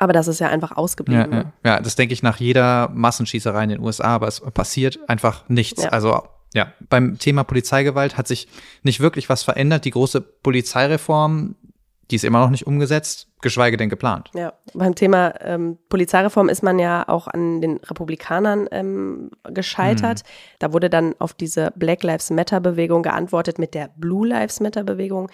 Aber das ist ja einfach ausgeblieben. Ja, ja. ja das denke ich nach jeder Massenschießerei in den USA, aber es passiert einfach nichts. Ja. Also ja, beim Thema Polizeigewalt hat sich nicht wirklich was verändert. Die große Polizeireform, die ist immer noch nicht umgesetzt, geschweige denn geplant. Ja, beim Thema ähm, Polizeireform ist man ja auch an den Republikanern ähm, gescheitert. Hm. Da wurde dann auf diese Black Lives Matter Bewegung geantwortet mit der Blue Lives Matter Bewegung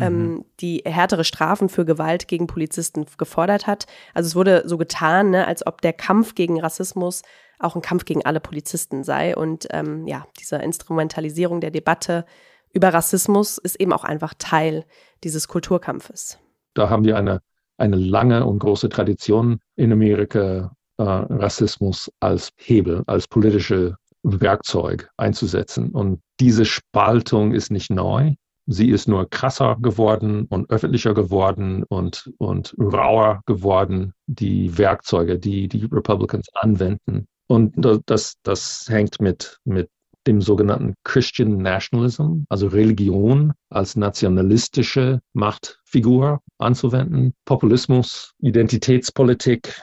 ähm, mhm. die härtere Strafen für Gewalt gegen Polizisten gefordert hat. Also es wurde so getan, ne, als ob der Kampf gegen Rassismus auch ein Kampf gegen alle Polizisten sei. Und ähm, ja, diese Instrumentalisierung der Debatte über Rassismus ist eben auch einfach Teil dieses Kulturkampfes. Da haben wir eine, eine lange und große Tradition in Amerika, äh, Rassismus als Hebel, als politische Werkzeug einzusetzen. Und diese Spaltung ist nicht neu. Sie ist nur krasser geworden und öffentlicher geworden und, und rauer geworden, die Werkzeuge, die die Republicans anwenden. Und das, das hängt mit, mit dem sogenannten Christian Nationalism, also Religion als nationalistische Machtfigur anzuwenden, Populismus, Identitätspolitik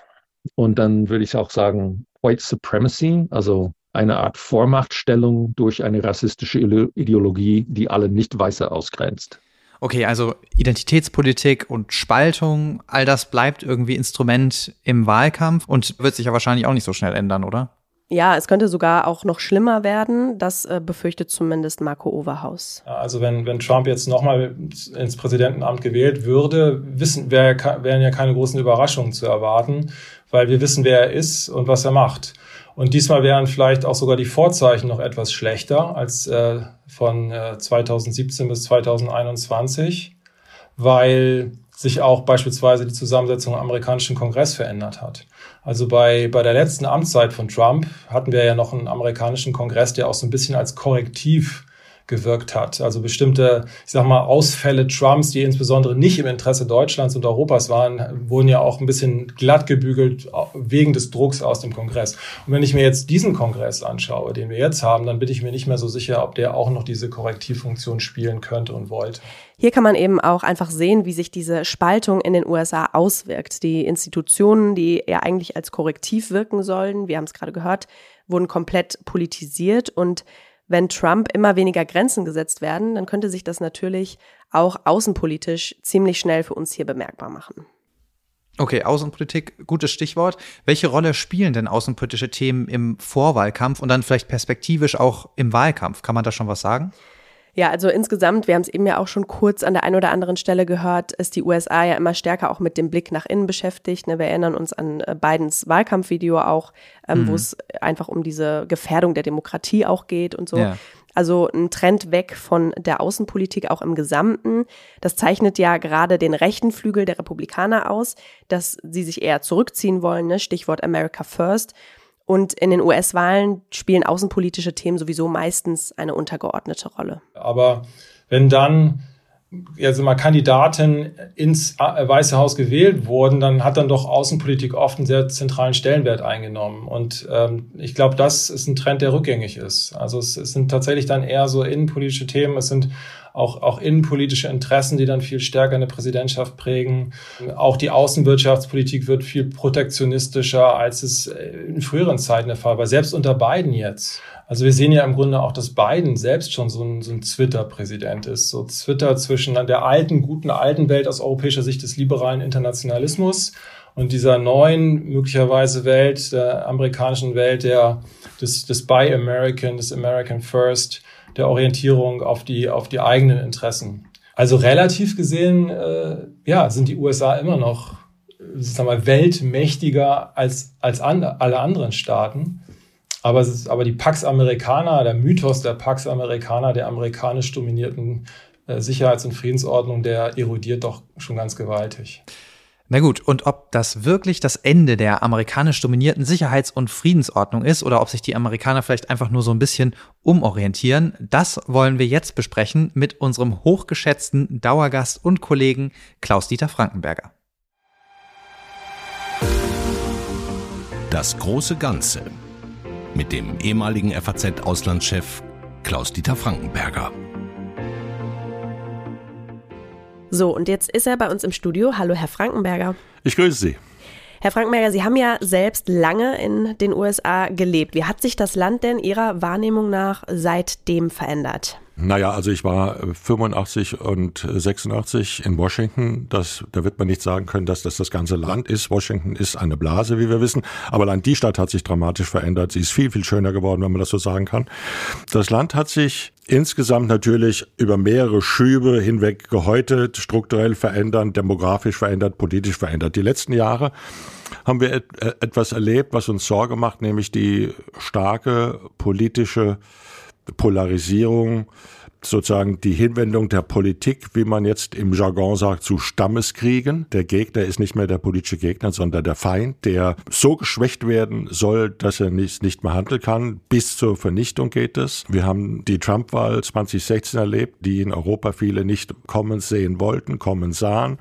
und dann würde ich auch sagen White Supremacy, also eine Art Vormachtstellung durch eine rassistische Ideologie, die alle Nicht-Weiße ausgrenzt. Okay, also Identitätspolitik und Spaltung, all das bleibt irgendwie Instrument im Wahlkampf und wird sich ja wahrscheinlich auch nicht so schnell ändern, oder? Ja, es könnte sogar auch noch schlimmer werden. Das äh, befürchtet zumindest Marco Overhaus. Also wenn, wenn Trump jetzt nochmal ins Präsidentenamt gewählt würde, wissen, wär, wären ja keine großen Überraschungen zu erwarten, weil wir wissen, wer er ist und was er macht. Und diesmal wären vielleicht auch sogar die Vorzeichen noch etwas schlechter als äh, von äh, 2017 bis 2021, weil sich auch beispielsweise die Zusammensetzung im amerikanischen Kongress verändert hat. Also bei, bei der letzten Amtszeit von Trump hatten wir ja noch einen amerikanischen Kongress, der auch so ein bisschen als Korrektiv gewirkt hat. Also bestimmte, ich sag mal, Ausfälle Trumps, die insbesondere nicht im Interesse Deutschlands und Europas waren, wurden ja auch ein bisschen glatt gebügelt wegen des Drucks aus dem Kongress. Und wenn ich mir jetzt diesen Kongress anschaue, den wir jetzt haben, dann bin ich mir nicht mehr so sicher, ob der auch noch diese Korrektivfunktion spielen könnte und wollte. Hier kann man eben auch einfach sehen, wie sich diese Spaltung in den USA auswirkt. Die Institutionen, die ja eigentlich als Korrektiv wirken sollen, wir haben es gerade gehört, wurden komplett politisiert und wenn Trump immer weniger Grenzen gesetzt werden, dann könnte sich das natürlich auch außenpolitisch ziemlich schnell für uns hier bemerkbar machen. Okay, Außenpolitik, gutes Stichwort. Welche Rolle spielen denn außenpolitische Themen im Vorwahlkampf und dann vielleicht perspektivisch auch im Wahlkampf? Kann man da schon was sagen? Ja, also insgesamt, wir haben es eben ja auch schon kurz an der einen oder anderen Stelle gehört, ist die USA ja immer stärker auch mit dem Blick nach innen beschäftigt. Ne? Wir erinnern uns an äh, Bidens Wahlkampfvideo auch, ähm, mhm. wo es einfach um diese Gefährdung der Demokratie auch geht und so. Ja. also ein Trend weg von der Außenpolitik auch im Gesamten. Das zeichnet ja gerade den rechten Flügel der Republikaner aus, dass sie sich eher zurückziehen wollen, ne? Stichwort America First. Und in den US-Wahlen spielen außenpolitische Themen sowieso meistens eine untergeordnete Rolle. Aber wenn dann also mal Kandidaten ins äh, Weiße Haus gewählt wurden, dann hat dann doch Außenpolitik oft einen sehr zentralen Stellenwert eingenommen. Und ähm, ich glaube, das ist ein Trend, der rückgängig ist. Also es, es sind tatsächlich dann eher so innenpolitische Themen, es sind auch, auch innenpolitische Interessen, die dann viel stärker eine Präsidentschaft prägen. Auch die Außenwirtschaftspolitik wird viel protektionistischer, als es in früheren Zeiten der Fall war, selbst unter Biden jetzt. Also wir sehen ja im Grunde auch, dass Biden selbst schon so ein, so ein Twitter-Präsident ist. So Twitter zwischen der alten, guten, alten Welt aus europäischer Sicht des liberalen Internationalismus und dieser neuen, möglicherweise Welt, der amerikanischen Welt, der, des, des Buy American, des American First, der Orientierung auf die, auf die eigenen Interessen. Also relativ gesehen, äh, ja, sind die USA immer noch, sagen wir, weltmächtiger als, als an, alle anderen Staaten. Aber, ist, aber die Pax Americana, der Mythos der Pax Americana, der amerikanisch dominierten äh, Sicherheits- und Friedensordnung, der erodiert doch schon ganz gewaltig. Na gut, und ob das wirklich das Ende der amerikanisch dominierten Sicherheits- und Friedensordnung ist oder ob sich die Amerikaner vielleicht einfach nur so ein bisschen umorientieren, das wollen wir jetzt besprechen mit unserem hochgeschätzten Dauergast und Kollegen Klaus-Dieter Frankenberger. Das große Ganze mit dem ehemaligen FAZ-Auslandschef Klaus-Dieter Frankenberger. So, und jetzt ist er bei uns im Studio. Hallo, Herr Frankenberger. Ich grüße Sie. Herr Frankenberger, Sie haben ja selbst lange in den USA gelebt. Wie hat sich das Land denn Ihrer Wahrnehmung nach seitdem verändert? Naja, also ich war 85 und 86 in Washington. Das, da wird man nicht sagen können, dass das das ganze Land ist. Washington ist eine Blase, wie wir wissen. Aber allein die Stadt hat sich dramatisch verändert. Sie ist viel, viel schöner geworden, wenn man das so sagen kann. Das Land hat sich insgesamt natürlich über mehrere Schübe hinweg gehäutet, strukturell verändert, demografisch verändert, politisch verändert. Die letzten Jahre haben wir et etwas erlebt, was uns Sorge macht, nämlich die starke politische Polarisierung sozusagen die Hinwendung der Politik, wie man jetzt im Jargon sagt, zu Stammeskriegen. Der Gegner ist nicht mehr der politische Gegner, sondern der Feind, der so geschwächt werden soll, dass er nicht, nicht mehr handeln kann. Bis zur Vernichtung geht es. Wir haben die Trump-Wahl 2016 erlebt, die in Europa viele nicht kommen sehen wollten, kommen sahen.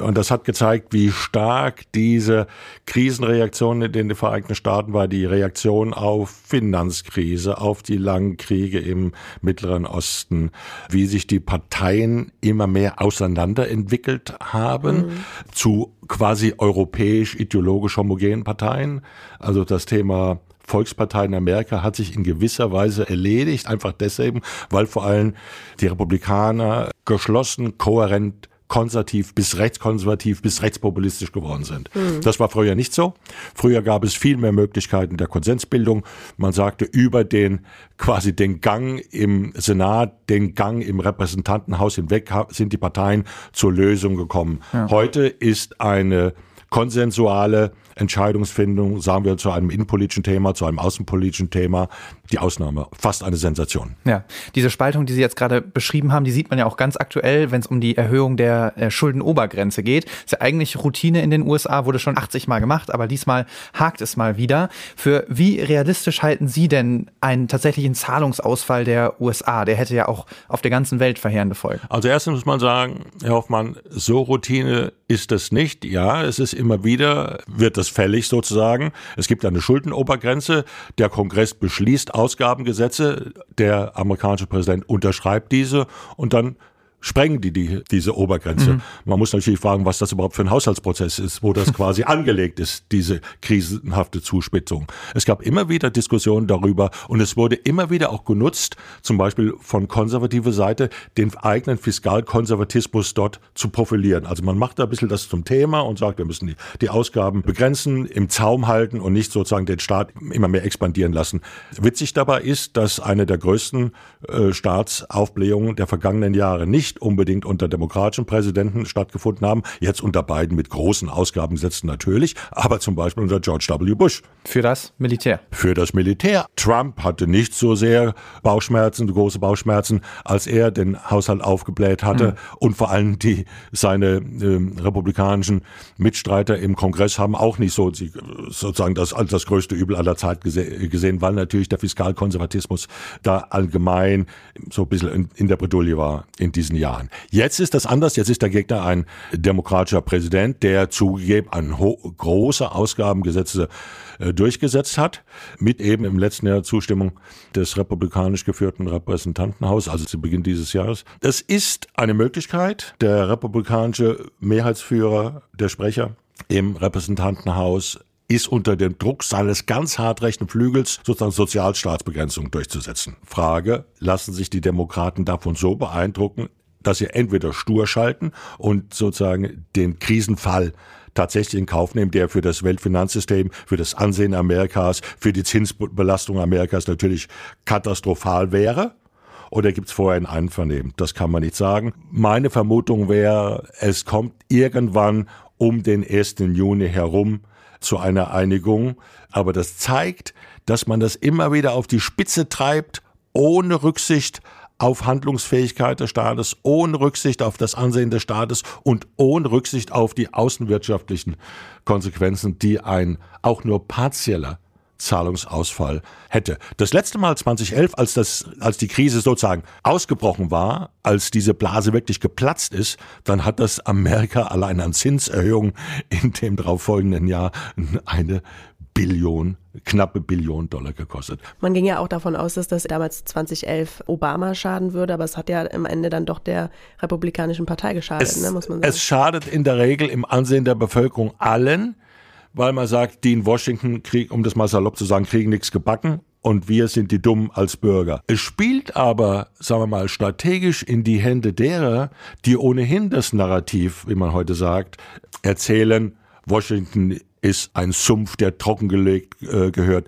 Und das hat gezeigt, wie stark diese Krisenreaktion in den Vereinigten Staaten war, die Reaktion auf Finanzkrise, auf die langen Kriege im Mittleren Osten Osten, wie sich die Parteien immer mehr auseinanderentwickelt haben mhm. zu quasi europäisch ideologisch homogenen Parteien. Also das Thema Volkspartei in Amerika hat sich in gewisser Weise erledigt, einfach deswegen, weil vor allem die Republikaner geschlossen, kohärent konservativ bis rechtskonservativ bis rechtspopulistisch geworden sind. Mhm. Das war früher nicht so. Früher gab es viel mehr Möglichkeiten der Konsensbildung. Man sagte über den quasi den Gang im Senat, den Gang im Repräsentantenhaus hinweg sind die Parteien zur Lösung gekommen. Ja. Heute ist eine konsensuale Entscheidungsfindung, sagen wir zu einem innenpolitischen Thema, zu einem außenpolitischen Thema, die Ausnahme, fast eine Sensation. Ja, diese Spaltung, die Sie jetzt gerade beschrieben haben, die sieht man ja auch ganz aktuell, wenn es um die Erhöhung der äh, Schuldenobergrenze geht. Ist ja eigentlich Routine in den USA, wurde schon 80 Mal gemacht, aber diesmal hakt es mal wieder. Für wie realistisch halten Sie denn einen tatsächlichen Zahlungsausfall der USA? Der hätte ja auch auf der ganzen Welt verheerende Folgen. Also erstens muss man sagen, Herr Hoffmann, so Routine ist es nicht. Ja, es ist immer wieder, wird das fällig sozusagen. Es gibt eine Schuldenobergrenze. Der Kongress beschließt Ausgabengesetze. Der amerikanische Präsident unterschreibt diese und dann sprengen die, die diese Obergrenze. Mhm. Man muss natürlich fragen, was das überhaupt für ein Haushaltsprozess ist, wo das *laughs* quasi angelegt ist, diese krisenhafte Zuspitzung. Es gab immer wieder Diskussionen darüber und es wurde immer wieder auch genutzt, zum Beispiel von konservativer Seite, den eigenen Fiskalkonservatismus dort zu profilieren. Also man macht da ein bisschen das zum Thema und sagt, wir müssen die, die Ausgaben begrenzen, im Zaum halten und nicht sozusagen den Staat immer mehr expandieren lassen. Witzig dabei ist, dass eine der größten äh, Staatsaufblähungen der vergangenen Jahre nicht nicht unbedingt unter demokratischen Präsidenten stattgefunden haben. Jetzt unter beiden mit großen Ausgabengesetzen natürlich, aber zum Beispiel unter George W. Bush. Für das Militär. Für das Militär. Trump hatte nicht so sehr Bauchschmerzen, große Bauchschmerzen, als er den Haushalt aufgebläht hatte. Mhm. Und vor allem die, seine äh, republikanischen Mitstreiter im Kongress haben auch nicht so sie, sozusagen das als das größte Übel aller Zeit gese gesehen, weil natürlich der Fiskalkonservatismus da allgemein so ein bisschen in, in der Bredouille war in diesen Jahren. Jetzt ist das anders. Jetzt ist der Gegner ein demokratischer Präsident, der zugegeben an große Ausgabengesetze äh, durchgesetzt hat, mit eben im letzten Jahr Zustimmung des republikanisch geführten Repräsentantenhauses, also zu Beginn dieses Jahres. Das ist eine Möglichkeit. Der republikanische Mehrheitsführer, der Sprecher im Repräsentantenhaus ist unter dem Druck seines ganz hart rechten Flügels sozusagen Sozialstaatsbegrenzung durchzusetzen. Frage, lassen sich die Demokraten davon so beeindrucken, dass sie entweder stur schalten und sozusagen den Krisenfall tatsächlich in Kauf nehmen, der für das Weltfinanzsystem, für das Ansehen Amerikas, für die Zinsbelastung Amerikas natürlich katastrophal wäre? Oder gibt es vorher ein Einvernehmen? Das kann man nicht sagen. Meine Vermutung wäre, es kommt irgendwann um den 1. Juni herum zu einer Einigung. Aber das zeigt, dass man das immer wieder auf die Spitze treibt, ohne Rücksicht auf Handlungsfähigkeit des Staates, ohne Rücksicht auf das Ansehen des Staates und ohne Rücksicht auf die außenwirtschaftlichen Konsequenzen, die ein auch nur partieller Zahlungsausfall hätte. Das letzte Mal 2011, als das, als die Krise sozusagen ausgebrochen war, als diese Blase wirklich geplatzt ist, dann hat das Amerika allein an Zinserhöhungen in dem darauffolgenden Jahr eine Billion, knappe Billion Dollar gekostet. Man ging ja auch davon aus, dass das damals 2011 Obama schaden würde, aber es hat ja am Ende dann doch der Republikanischen Partei geschadet, es, ne, muss man sagen. Es schadet in der Regel im Ansehen der Bevölkerung allen, weil man sagt, die in Washington kriegen, um das mal salopp zu sagen, kriegen nichts gebacken und wir sind die Dummen als Bürger. Es spielt aber, sagen wir mal, strategisch in die Hände derer, die ohnehin das Narrativ, wie man heute sagt, erzählen, Washington ist ein Sumpf, der trockengelegt äh, gehört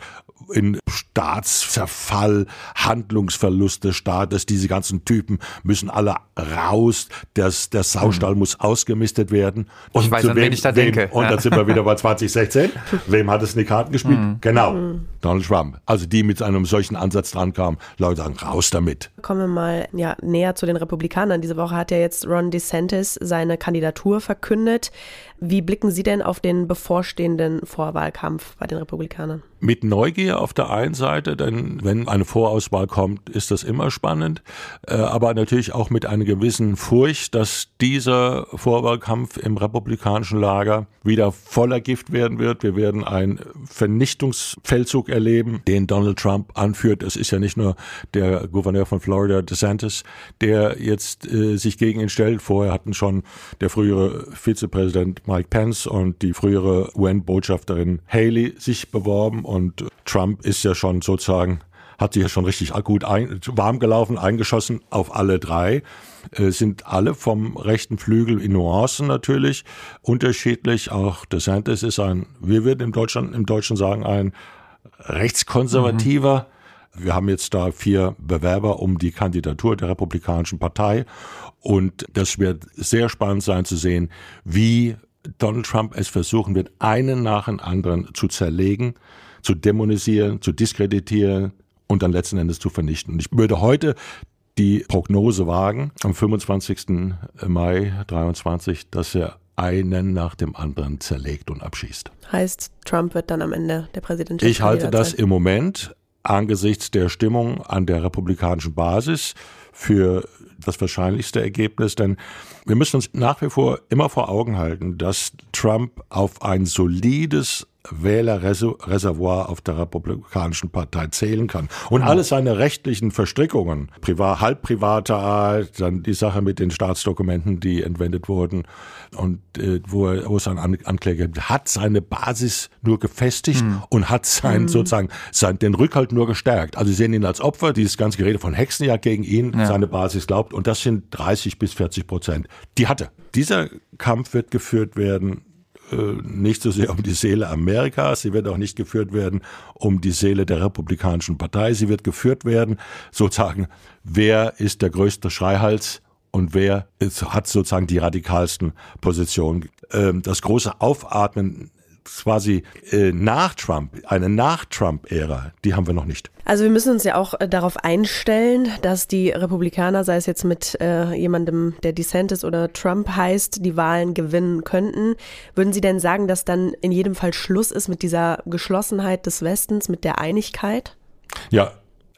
in Staatszerfall, Handlungsverlust des Staates. Diese ganzen Typen müssen alle raus. Das, der Saustall hm. muss ausgemistet werden. Und ich weiß, an wem, wen ich da wem, denke. Und ja. dann sind wir wieder *laughs* bei 2016. wem hat es in die Karten gespielt? Mhm. Genau, mhm. Donald Trump. Also die mit einem solchen Ansatz dran kamen. Leute sagen, raus damit. Kommen wir mal ja, näher zu den Republikanern. Diese Woche hat ja jetzt Ron DeSantis seine Kandidatur verkündet. Wie blicken Sie denn auf den bevorstehenden Vorwahlkampf bei den Republikanern? Mit Neugier auf der einen Seite, denn wenn eine Vorauswahl kommt, ist das immer spannend, äh, aber natürlich auch mit einer gewissen Furcht, dass dieser Vorwahlkampf im republikanischen Lager wieder voller Gift werden wird. Wir werden einen Vernichtungsfeldzug erleben, den Donald Trump anführt. Es ist ja nicht nur der Gouverneur von Florida, DeSantis, der jetzt äh, sich gegen ihn stellt. Vorher hatten schon der frühere Vizepräsident Mike Pence und die frühere UN-Botschafterin Haley sich beworben und Trump ist ja schon sozusagen hat sich ja schon richtig gut ein, warm gelaufen, eingeschossen auf alle drei. Äh, sind alle vom rechten Flügel in Nuancen natürlich unterschiedlich. Auch DeSantis ist ein, wir würden im Deutschland, im Deutschen sagen, ein rechtskonservativer. Mhm. Wir haben jetzt da vier Bewerber um die Kandidatur der Republikanischen Partei. Und das wird sehr spannend sein zu sehen, wie Donald Trump es versuchen wird, einen nach dem anderen zu zerlegen, zu dämonisieren, zu diskreditieren und dann letzten Endes zu vernichten. Und ich würde heute die Prognose wagen, am 25. Mai 23, dass er einen nach dem anderen zerlegt und abschießt. Heißt, Trump wird dann am Ende der Präsident. Ich halte das im Moment angesichts der Stimmung an der republikanischen Basis für das wahrscheinlichste Ergebnis, denn wir müssen uns nach wie vor immer vor Augen halten, dass Trump auf ein solides Wählerreservoir auf der Republikanischen Partei zählen kann. Und alle seine rechtlichen Verstrickungen, privat, halb privater Art, dann die Sache mit den Staatsdokumenten, die entwendet wurden und äh, wo, er, wo es einen Ankläger hat seine Basis nur gefestigt mhm. und hat sein, mhm. sozusagen sein, den Rückhalt nur gestärkt. Also sie sehen ihn als Opfer, dieses ganze Gerede von Hexenjagd gegen ihn, ja. seine Basis glaubt und das sind 30 bis 40 Prozent. Die hatte. Dieser Kampf wird geführt werden nicht so sehr um die Seele Amerikas, sie wird auch nicht geführt werden um die Seele der Republikanischen Partei, sie wird geführt werden, sozusagen, wer ist der größte Schreihals und wer hat sozusagen die radikalsten Positionen. Ähm, das große Aufatmen quasi äh, nach Trump, eine Nach-Trump-Ära, die haben wir noch nicht. Also wir müssen uns ja auch äh, darauf einstellen, dass die Republikaner, sei es jetzt mit äh, jemandem, der DeSantis oder Trump heißt, die Wahlen gewinnen könnten. Würden Sie denn sagen, dass dann in jedem Fall Schluss ist mit dieser Geschlossenheit des Westens, mit der Einigkeit? Ja,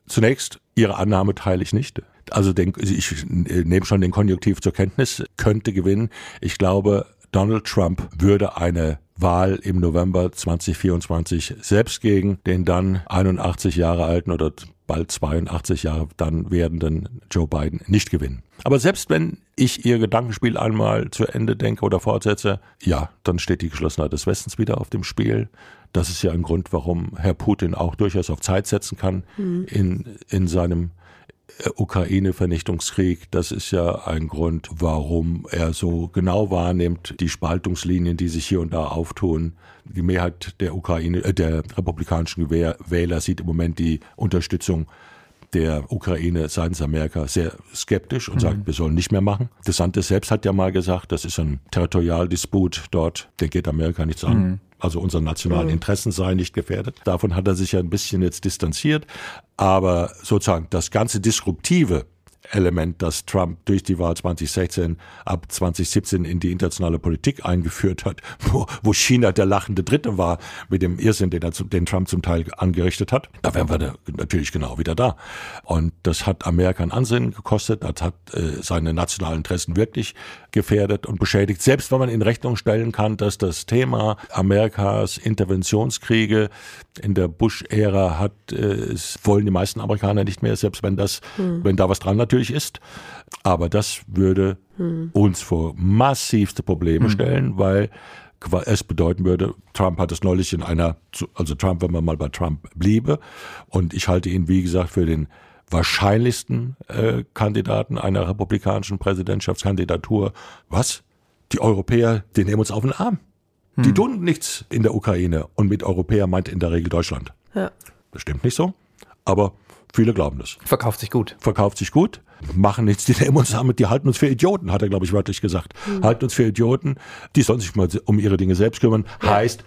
zunächst Ihre Annahme teile ich nicht. Also den, ich äh, nehme schon den Konjunktiv zur Kenntnis, könnte gewinnen. Ich glaube, Donald Trump würde eine Wahl im November 2024 selbst gegen den dann 81 Jahre alten oder bald 82 Jahre dann werdenden Joe Biden nicht gewinnen. Aber selbst wenn ich ihr Gedankenspiel einmal zu Ende denke oder fortsetze, ja, dann steht die Geschlossenheit des Westens wieder auf dem Spiel. Das ist ja ein Grund, warum Herr Putin auch durchaus auf Zeit setzen kann mhm. in, in seinem Ukraine-Vernichtungskrieg, das ist ja ein Grund, warum er so genau wahrnimmt, die Spaltungslinien, die sich hier und da auftun. Die Mehrheit der Ukraine, äh, der republikanischen Wähler sieht im Moment die Unterstützung der Ukraine seitens Amerika sehr skeptisch und mhm. sagt, wir sollen nicht mehr machen. DeSantis selbst hat ja mal gesagt, das ist ein Territorialdisput dort, der geht Amerika nichts an. Mhm also unsere nationalen Interessen seien nicht gefährdet. Davon hat er sich ja ein bisschen jetzt distanziert. Aber sozusagen das ganze Disruptive Element, das Trump durch die Wahl 2016 ab 2017 in die internationale Politik eingeführt hat, *laughs* wo, wo China der lachende Dritte war mit dem Irrsinn, den, er, den Trump zum Teil angerichtet hat. Da wären wir da natürlich genau wieder da. Und das hat Amerika ein Ansehen gekostet, das hat äh, seine nationalen Interessen wirklich gefährdet und beschädigt. Selbst wenn man in Rechnung stellen kann, dass das Thema Amerikas Interventionskriege in der Bush-Ära hat, äh, wollen die meisten Amerikaner nicht mehr, selbst wenn das, hm. wenn da was dran natürlich ist. Aber das würde hm. uns vor massivste Probleme hm. stellen, weil es bedeuten würde, Trump hat es neulich in einer, also Trump, wenn man mal bei Trump bliebe, und ich halte ihn, wie gesagt, für den wahrscheinlichsten äh, Kandidaten einer republikanischen Präsidentschaftskandidatur. Was? Die Europäer, die nehmen uns auf den Arm. Hm. Die tun nichts in der Ukraine. Und mit Europäer meint in der Regel Deutschland. Ja. Das stimmt nicht so. Aber viele glauben das. Verkauft sich gut. Verkauft sich gut. Machen nichts, die nehmen uns damit, die halten uns für Idioten, hat er, glaube ich, wörtlich gesagt. Hm. Halten uns für Idioten. Die sollen sich mal um ihre Dinge selbst kümmern. Ja. Heißt,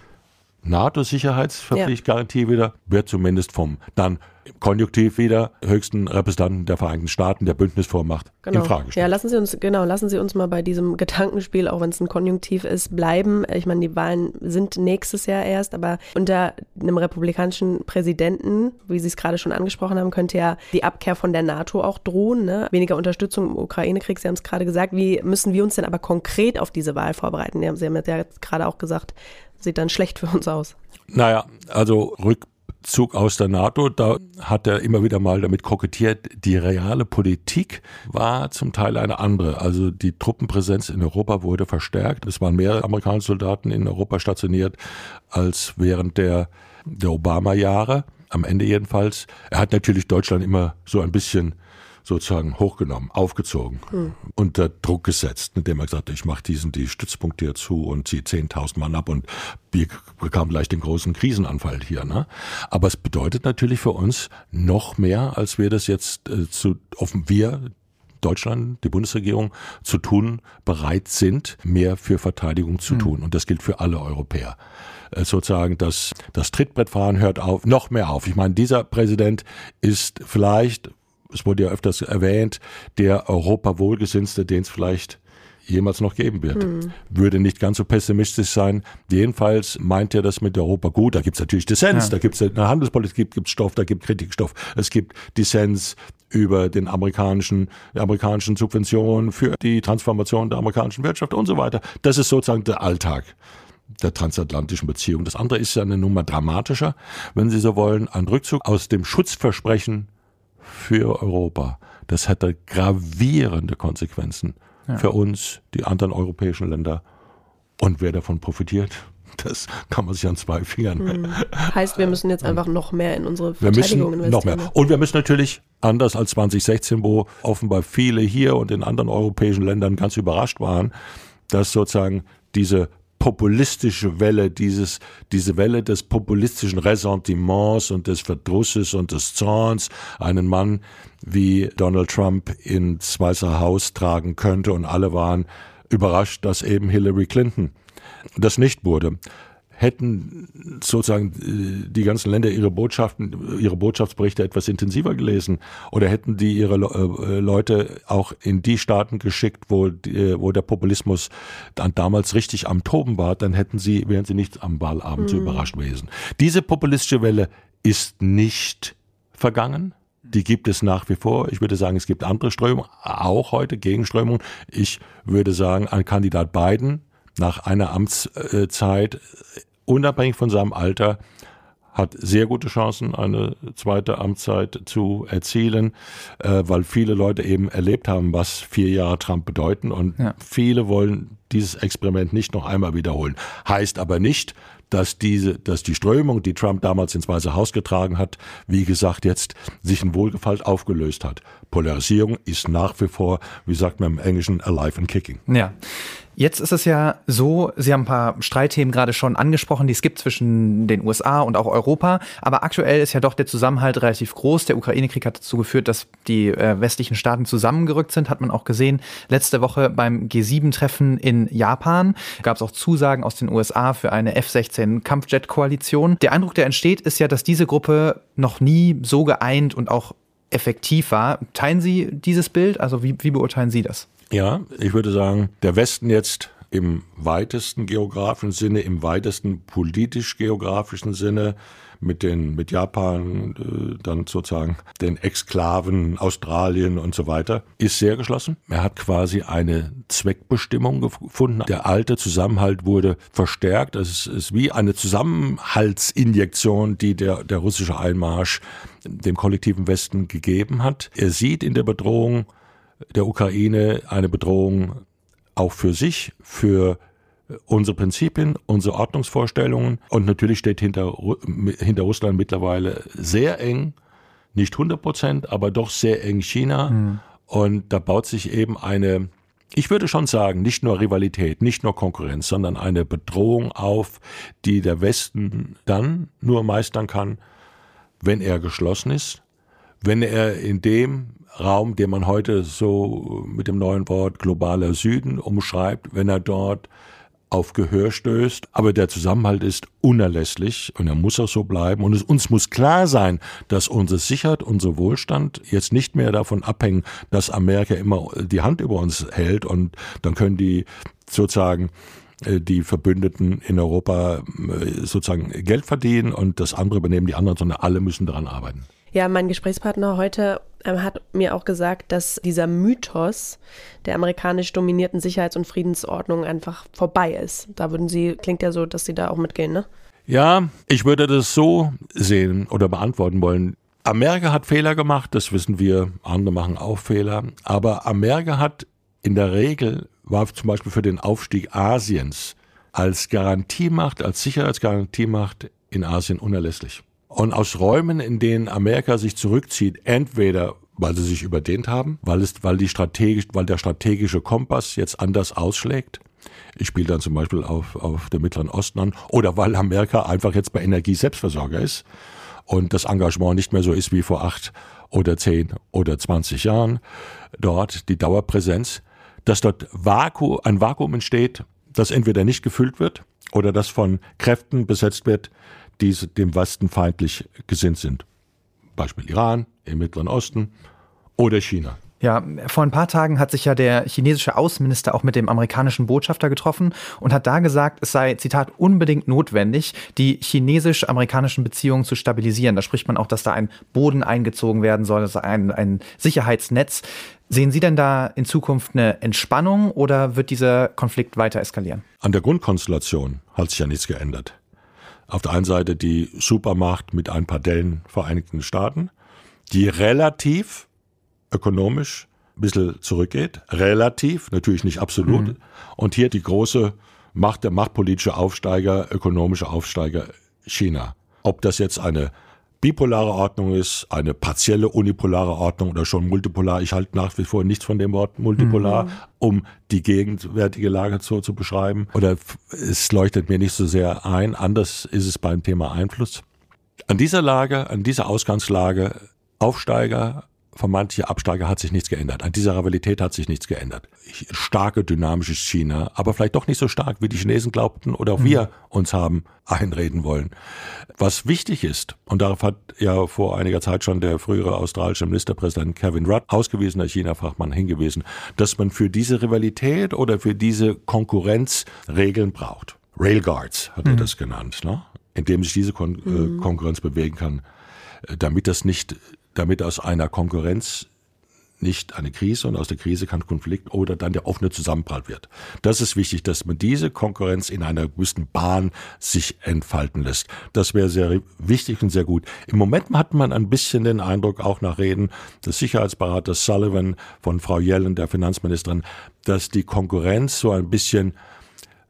NATO-Sicherheitsverpflichtgarantie ja. wieder wird zumindest vom dann Konjunktiv wieder höchsten Repräsentanten der Vereinigten Staaten der Bündnisvormacht genau. in Frage stellen. Ja, lassen Sie uns genau, lassen Sie uns mal bei diesem Gedankenspiel, auch wenn es ein Konjunktiv ist, bleiben. Ich meine, die Wahlen sind nächstes Jahr erst, aber unter einem republikanischen Präsidenten, wie Sie es gerade schon angesprochen haben, könnte ja die Abkehr von der NATO auch drohen. Ne? Weniger Unterstützung im Ukraine-Krieg, Sie haben es gerade gesagt. Wie müssen wir uns denn aber konkret auf diese Wahl vorbereiten? Sie haben ja gerade auch gesagt, sieht dann schlecht für uns aus. Naja, also Rückzug aus der NATO, da hat er immer wieder mal damit kokettiert. Die reale Politik war zum Teil eine andere. Also die Truppenpräsenz in Europa wurde verstärkt. Es waren mehr amerikanische Soldaten in Europa stationiert als während der, der Obama-Jahre. Am Ende jedenfalls. Er hat natürlich Deutschland immer so ein bisschen sozusagen hochgenommen, aufgezogen, hm. unter Druck gesetzt, indem er gesagt hat, ich mache diesen die Stützpunkte hier zu und ziehe 10.000 Mann ab und wir bekamen gleich den großen Krisenanfall hier. Ne? Aber es bedeutet natürlich für uns noch mehr, als wir das jetzt äh, zu offen wir Deutschland, die Bundesregierung, zu tun bereit sind, mehr für Verteidigung zu hm. tun. Und das gilt für alle Europäer äh, sozusagen das, das Trittbrettfahren hört auf, noch mehr auf. Ich meine, dieser Präsident ist vielleicht es wurde ja öfters erwähnt, der Europa wohlgesinnte, den es vielleicht jemals noch geben wird. Hm. Würde nicht ganz so pessimistisch sein. Jedenfalls meint er das mit Europa gut. Da gibt es natürlich Dissens, ja. da gibt es eine Handelspolitik, gibt Stoff, da gibt Kritikstoff. Es gibt Dissens über den amerikanischen, die amerikanischen Subventionen für die Transformation der amerikanischen Wirtschaft und so weiter. Das ist sozusagen der Alltag der transatlantischen Beziehung. Das andere ist ja eine Nummer dramatischer, wenn Sie so wollen, ein Rückzug aus dem Schutzversprechen für Europa. Das hätte gravierende Konsequenzen ja. für uns, die anderen europäischen Länder. Und wer davon profitiert, *laughs* das kann man sich an zwei Fingern. Hm. *laughs* Heißt, wir müssen jetzt einfach noch mehr in unsere Verteidigung wir müssen investieren. Noch mehr. Und wir müssen natürlich, anders als 2016, wo offenbar viele hier und in anderen europäischen Ländern ganz überrascht waren, dass sozusagen diese populistische Welle, dieses, diese Welle des populistischen Ressentiments und des Verdrusses und des Zorns einen Mann wie Donald Trump ins Weiße Haus tragen könnte. Und alle waren überrascht, dass eben Hillary Clinton das nicht wurde hätten sozusagen äh, die ganzen Länder ihre Botschaften, ihre Botschaftsberichte etwas intensiver gelesen oder hätten die ihre äh, Leute auch in die Staaten geschickt, wo, die, wo der Populismus dann damals richtig am Toben war, dann hätten sie, wären sie nicht am Wahlabend mhm. so überrascht gewesen. Diese populistische Welle ist nicht vergangen. Die gibt es nach wie vor. Ich würde sagen, es gibt andere Strömungen, auch heute Gegenströmungen. Ich würde sagen, ein Kandidat Biden nach einer Amtszeit, unabhängig von seinem Alter, hat sehr gute Chancen, eine zweite Amtszeit zu erzielen, äh, weil viele Leute eben erlebt haben, was vier Jahre Trump bedeuten und ja. viele wollen dieses Experiment nicht noch einmal wiederholen. Heißt aber nicht, dass diese, dass die Strömung, die Trump damals ins Weiße Haus getragen hat, wie gesagt, jetzt sich in Wohlgefallen aufgelöst hat. Polarisierung ist nach wie vor, wie sagt man im Englischen, alive and kicking. Ja. Jetzt ist es ja so, Sie haben ein paar Streitthemen gerade schon angesprochen, die es gibt zwischen den USA und auch Europa. Aber aktuell ist ja doch der Zusammenhalt relativ groß. Der Ukraine-Krieg hat dazu geführt, dass die äh, westlichen Staaten zusammengerückt sind, hat man auch gesehen. Letzte Woche beim G7-Treffen in Japan gab es auch Zusagen aus den USA für eine F-16 Kampfjet-Koalition. Der Eindruck, der entsteht, ist ja, dass diese Gruppe noch nie so geeint und auch effektiv war. Teilen Sie dieses Bild? Also wie, wie beurteilen Sie das? Ja, ich würde sagen, der Westen jetzt im weitesten geografischen Sinne, im weitesten politisch-geografischen Sinne mit den mit Japan äh, dann sozusagen den Exklaven Australien und so weiter ist sehr geschlossen. Er hat quasi eine Zweckbestimmung gefunden. Der alte Zusammenhalt wurde verstärkt. Es ist wie eine Zusammenhaltsinjektion, die der der russische Einmarsch dem kollektiven Westen gegeben hat. Er sieht in der Bedrohung der Ukraine eine Bedrohung auch für sich, für unsere Prinzipien, unsere Ordnungsvorstellungen und natürlich steht hinter, hinter Russland mittlerweile sehr eng, nicht 100 Prozent, aber doch sehr eng China mhm. und da baut sich eben eine, ich würde schon sagen, nicht nur Rivalität, nicht nur Konkurrenz, sondern eine Bedrohung auf, die der Westen dann nur meistern kann, wenn er geschlossen ist, wenn er in dem Raum, den man heute so mit dem neuen Wort globaler Süden umschreibt, wenn er dort auf Gehör stößt. Aber der Zusammenhalt ist unerlässlich und er muss auch so bleiben. Und es, uns muss klar sein, dass unsere Sicherheit, unser Wohlstand jetzt nicht mehr davon abhängen, dass Amerika immer die Hand über uns hält und dann können die sozusagen äh, die Verbündeten in Europa äh, sozusagen Geld verdienen und das andere übernehmen die anderen, sondern alle müssen daran arbeiten. Ja, mein Gesprächspartner heute ähm, hat mir auch gesagt, dass dieser Mythos der amerikanisch dominierten Sicherheits- und Friedensordnung einfach vorbei ist. Da würden Sie, klingt ja so, dass Sie da auch mitgehen, ne? Ja, ich würde das so sehen oder beantworten wollen. Amerika hat Fehler gemacht, das wissen wir, andere machen auch Fehler, aber Amerika hat in der Regel, war zum Beispiel für den Aufstieg Asiens als Garantiemacht, als Sicherheitsgarantiemacht in Asien unerlässlich. Und aus Räumen, in denen Amerika sich zurückzieht, entweder weil sie sich überdehnt haben, weil es, weil die strategisch, weil der strategische Kompass jetzt anders ausschlägt. Ich spiele dann zum Beispiel auf, auf dem Mittleren Osten an. Oder weil Amerika einfach jetzt bei Energie Selbstversorger ist und das Engagement nicht mehr so ist wie vor acht oder zehn oder zwanzig Jahren. Dort die Dauerpräsenz, dass dort Vakuum, ein Vakuum entsteht, das entweder nicht gefüllt wird oder das von Kräften besetzt wird, die dem Westen feindlich gesinnt sind. Beispiel Iran, im Mittleren Osten oder China. Ja, vor ein paar Tagen hat sich ja der chinesische Außenminister auch mit dem amerikanischen Botschafter getroffen und hat da gesagt, es sei, Zitat, unbedingt notwendig, die chinesisch-amerikanischen Beziehungen zu stabilisieren. Da spricht man auch, dass da ein Boden eingezogen werden soll, also ein, ein Sicherheitsnetz. Sehen Sie denn da in Zukunft eine Entspannung oder wird dieser Konflikt weiter eskalieren? An der Grundkonstellation hat sich ja nichts geändert. Auf der einen Seite die Supermacht mit ein paar Dellen Vereinigten Staaten, die relativ ökonomisch ein bisschen zurückgeht. Relativ, natürlich nicht absolut. Mhm. Und hier die große Macht, der machtpolitische Aufsteiger, ökonomische Aufsteiger China. Ob das jetzt eine bipolare Ordnung ist, eine partielle unipolare Ordnung oder schon multipolar. Ich halte nach wie vor nichts von dem Wort multipolar, mhm. um die gegenwärtige Lage so zu beschreiben. Oder es leuchtet mir nicht so sehr ein. Anders ist es beim Thema Einfluss. An dieser Lage, an dieser Ausgangslage, Aufsteiger, vermeintliche Absteiger hat sich nichts geändert. An dieser Rivalität hat sich nichts geändert. Starke, dynamisches China, aber vielleicht doch nicht so stark, wie die Chinesen glaubten oder auch mhm. wir uns haben einreden wollen. Was wichtig ist, und darauf hat ja vor einiger Zeit schon der frühere australische Ministerpräsident Kevin Rudd, ausgewiesener China-Fachmann, hingewiesen, dass man für diese Rivalität oder für diese Konkurrenz Regeln braucht. Railguards hat mhm. er das genannt, ne? indem sich diese Kon äh, mhm. Konkurrenz bewegen kann, äh, damit das nicht damit aus einer Konkurrenz nicht eine Krise und aus der Krise kann Konflikt oder dann der offene Zusammenprall wird. Das ist wichtig, dass man diese Konkurrenz in einer gewissen Bahn sich entfalten lässt. Das wäre sehr wichtig und sehr gut. Im Moment hat man ein bisschen den Eindruck, auch nach Reden des Sicherheitsberaters Sullivan von Frau Yellen, der Finanzministerin, dass die Konkurrenz so ein bisschen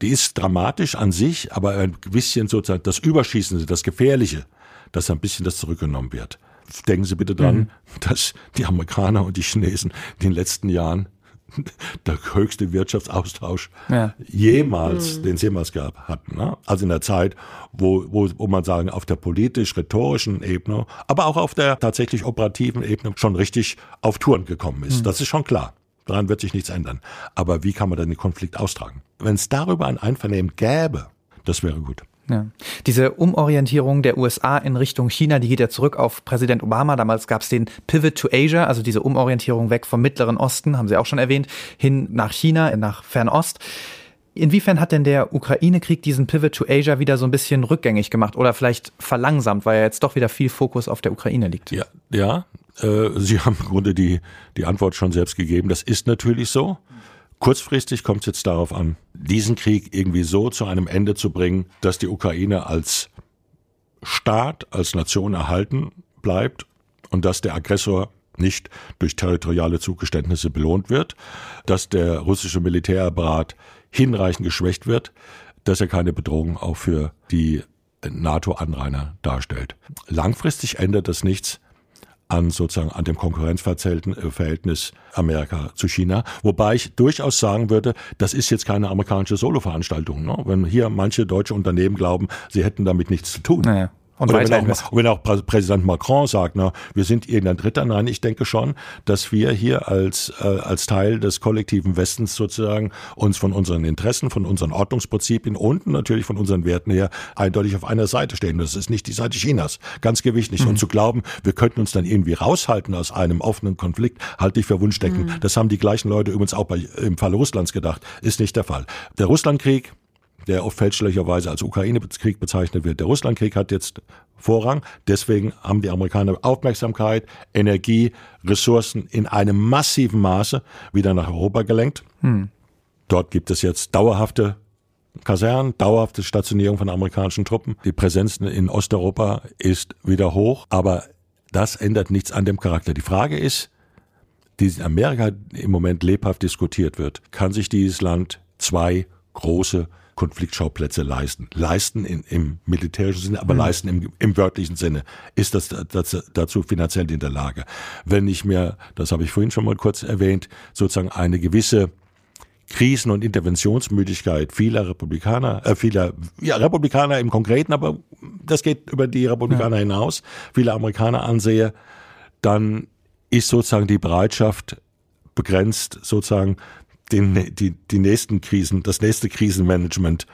die ist dramatisch an sich, aber ein bisschen sozusagen das Überschießende, das Gefährliche, dass ein bisschen das zurückgenommen wird denken Sie bitte dran, mhm. dass die Amerikaner und die Chinesen in den letzten Jahren der höchste Wirtschaftsaustausch ja. jemals, mhm. den es jemals gab, hatten. Ne? Also in der Zeit, wo, wo, wo man sagen, auf der politisch-rhetorischen Ebene, aber auch auf der tatsächlich operativen Ebene schon richtig auf Touren gekommen ist. Mhm. Das ist schon klar. Daran wird sich nichts ändern. Aber wie kann man dann den Konflikt austragen? Wenn es darüber ein Einvernehmen gäbe, das wäre gut. Ja. Diese Umorientierung der USA in Richtung China, die geht ja zurück auf Präsident Obama. Damals gab es den Pivot to Asia, also diese Umorientierung weg vom Mittleren Osten, haben Sie auch schon erwähnt, hin nach China, nach Fernost. Inwiefern hat denn der Ukraine-Krieg diesen Pivot to Asia wieder so ein bisschen rückgängig gemacht oder vielleicht verlangsamt, weil ja jetzt doch wieder viel Fokus auf der Ukraine liegt? Ja, ja. Äh, Sie haben im Grunde die, die Antwort schon selbst gegeben. Das ist natürlich so. Kurzfristig kommt es jetzt darauf an, diesen Krieg irgendwie so zu einem Ende zu bringen, dass die Ukraine als Staat, als Nation erhalten bleibt und dass der Aggressor nicht durch territoriale Zugeständnisse belohnt wird, dass der russische Militärapparat hinreichend geschwächt wird, dass er keine Bedrohung auch für die NATO-Anrainer darstellt. Langfristig ändert das nichts an sozusagen an dem Konkurrenzverhältnis Amerika zu China. Wobei ich durchaus sagen würde, das ist jetzt keine amerikanische Soloveranstaltung. Ne? Wenn hier manche deutsche Unternehmen glauben, sie hätten damit nichts zu tun. Naja. Und Oder wenn auch, wenn auch Präsident Macron sagt, na, wir sind irgendein Dritter. Nein, ich denke schon, dass wir hier als, äh, als Teil des kollektiven Westens sozusagen uns von unseren Interessen, von unseren Ordnungsprinzipien und natürlich von unseren Werten her eindeutig auf einer Seite stehen. Das ist nicht die Seite Chinas. Ganz nicht. Mhm. Und zu glauben, wir könnten uns dann irgendwie raushalten aus einem offenen Konflikt, halte ich für Wunschdenken. Mhm. Das haben die gleichen Leute übrigens auch bei, im Falle Russlands gedacht. Ist nicht der Fall. Der Russlandkrieg, der oft fälschlicherweise als Ukraine-Krieg bezeichnet wird. Der Russlandkrieg hat jetzt Vorrang. Deswegen haben die Amerikaner Aufmerksamkeit, Energie, Ressourcen in einem massiven Maße wieder nach Europa gelenkt. Hm. Dort gibt es jetzt dauerhafte Kasernen, dauerhafte Stationierung von amerikanischen Truppen. Die Präsenz in Osteuropa ist wieder hoch, aber das ändert nichts an dem Charakter. Die Frage ist, die in Amerika im Moment lebhaft diskutiert wird, kann sich dieses Land zwei große Konfliktschauplätze leisten. Leisten in, im militärischen Sinne, aber mhm. leisten im, im wörtlichen Sinne. Ist das, das dazu finanziell in der Lage? Wenn ich mir, das habe ich vorhin schon mal kurz erwähnt, sozusagen eine gewisse Krisen- und Interventionsmüdigkeit vieler Republikaner, äh, vieler ja, Republikaner im Konkreten, aber das geht über die Republikaner ja. hinaus, viele Amerikaner ansehe, dann ist sozusagen die Bereitschaft begrenzt, sozusagen den, die, die nächsten Krisen, das nächste Krisenmanagement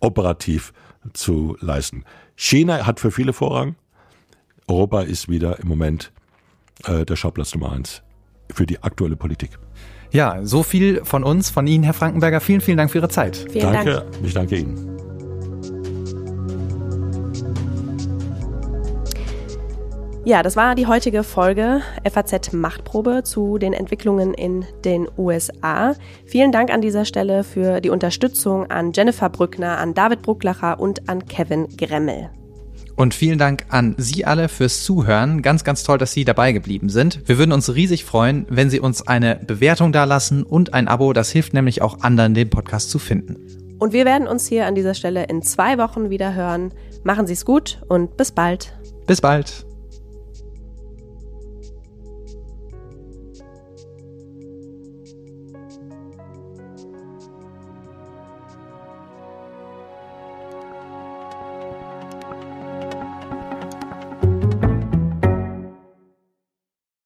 operativ zu leisten. China hat für viele Vorrang. Europa ist wieder im Moment äh, der Schauplatz Nummer eins für die aktuelle Politik. Ja, so viel von uns, von Ihnen, Herr Frankenberger. Vielen, vielen Dank für Ihre Zeit. Vielen danke, Dank. ich danke Ihnen. Ja, das war die heutige Folge FAZ Machtprobe zu den Entwicklungen in den USA. Vielen Dank an dieser Stelle für die Unterstützung an Jennifer Brückner, an David Brucklacher und an Kevin Gremmel. Und vielen Dank an Sie alle fürs Zuhören. Ganz, ganz toll, dass Sie dabei geblieben sind. Wir würden uns riesig freuen, wenn Sie uns eine Bewertung dalassen und ein Abo. Das hilft nämlich auch anderen, den Podcast zu finden. Und wir werden uns hier an dieser Stelle in zwei Wochen wieder hören. Machen Sie es gut und bis bald. Bis bald.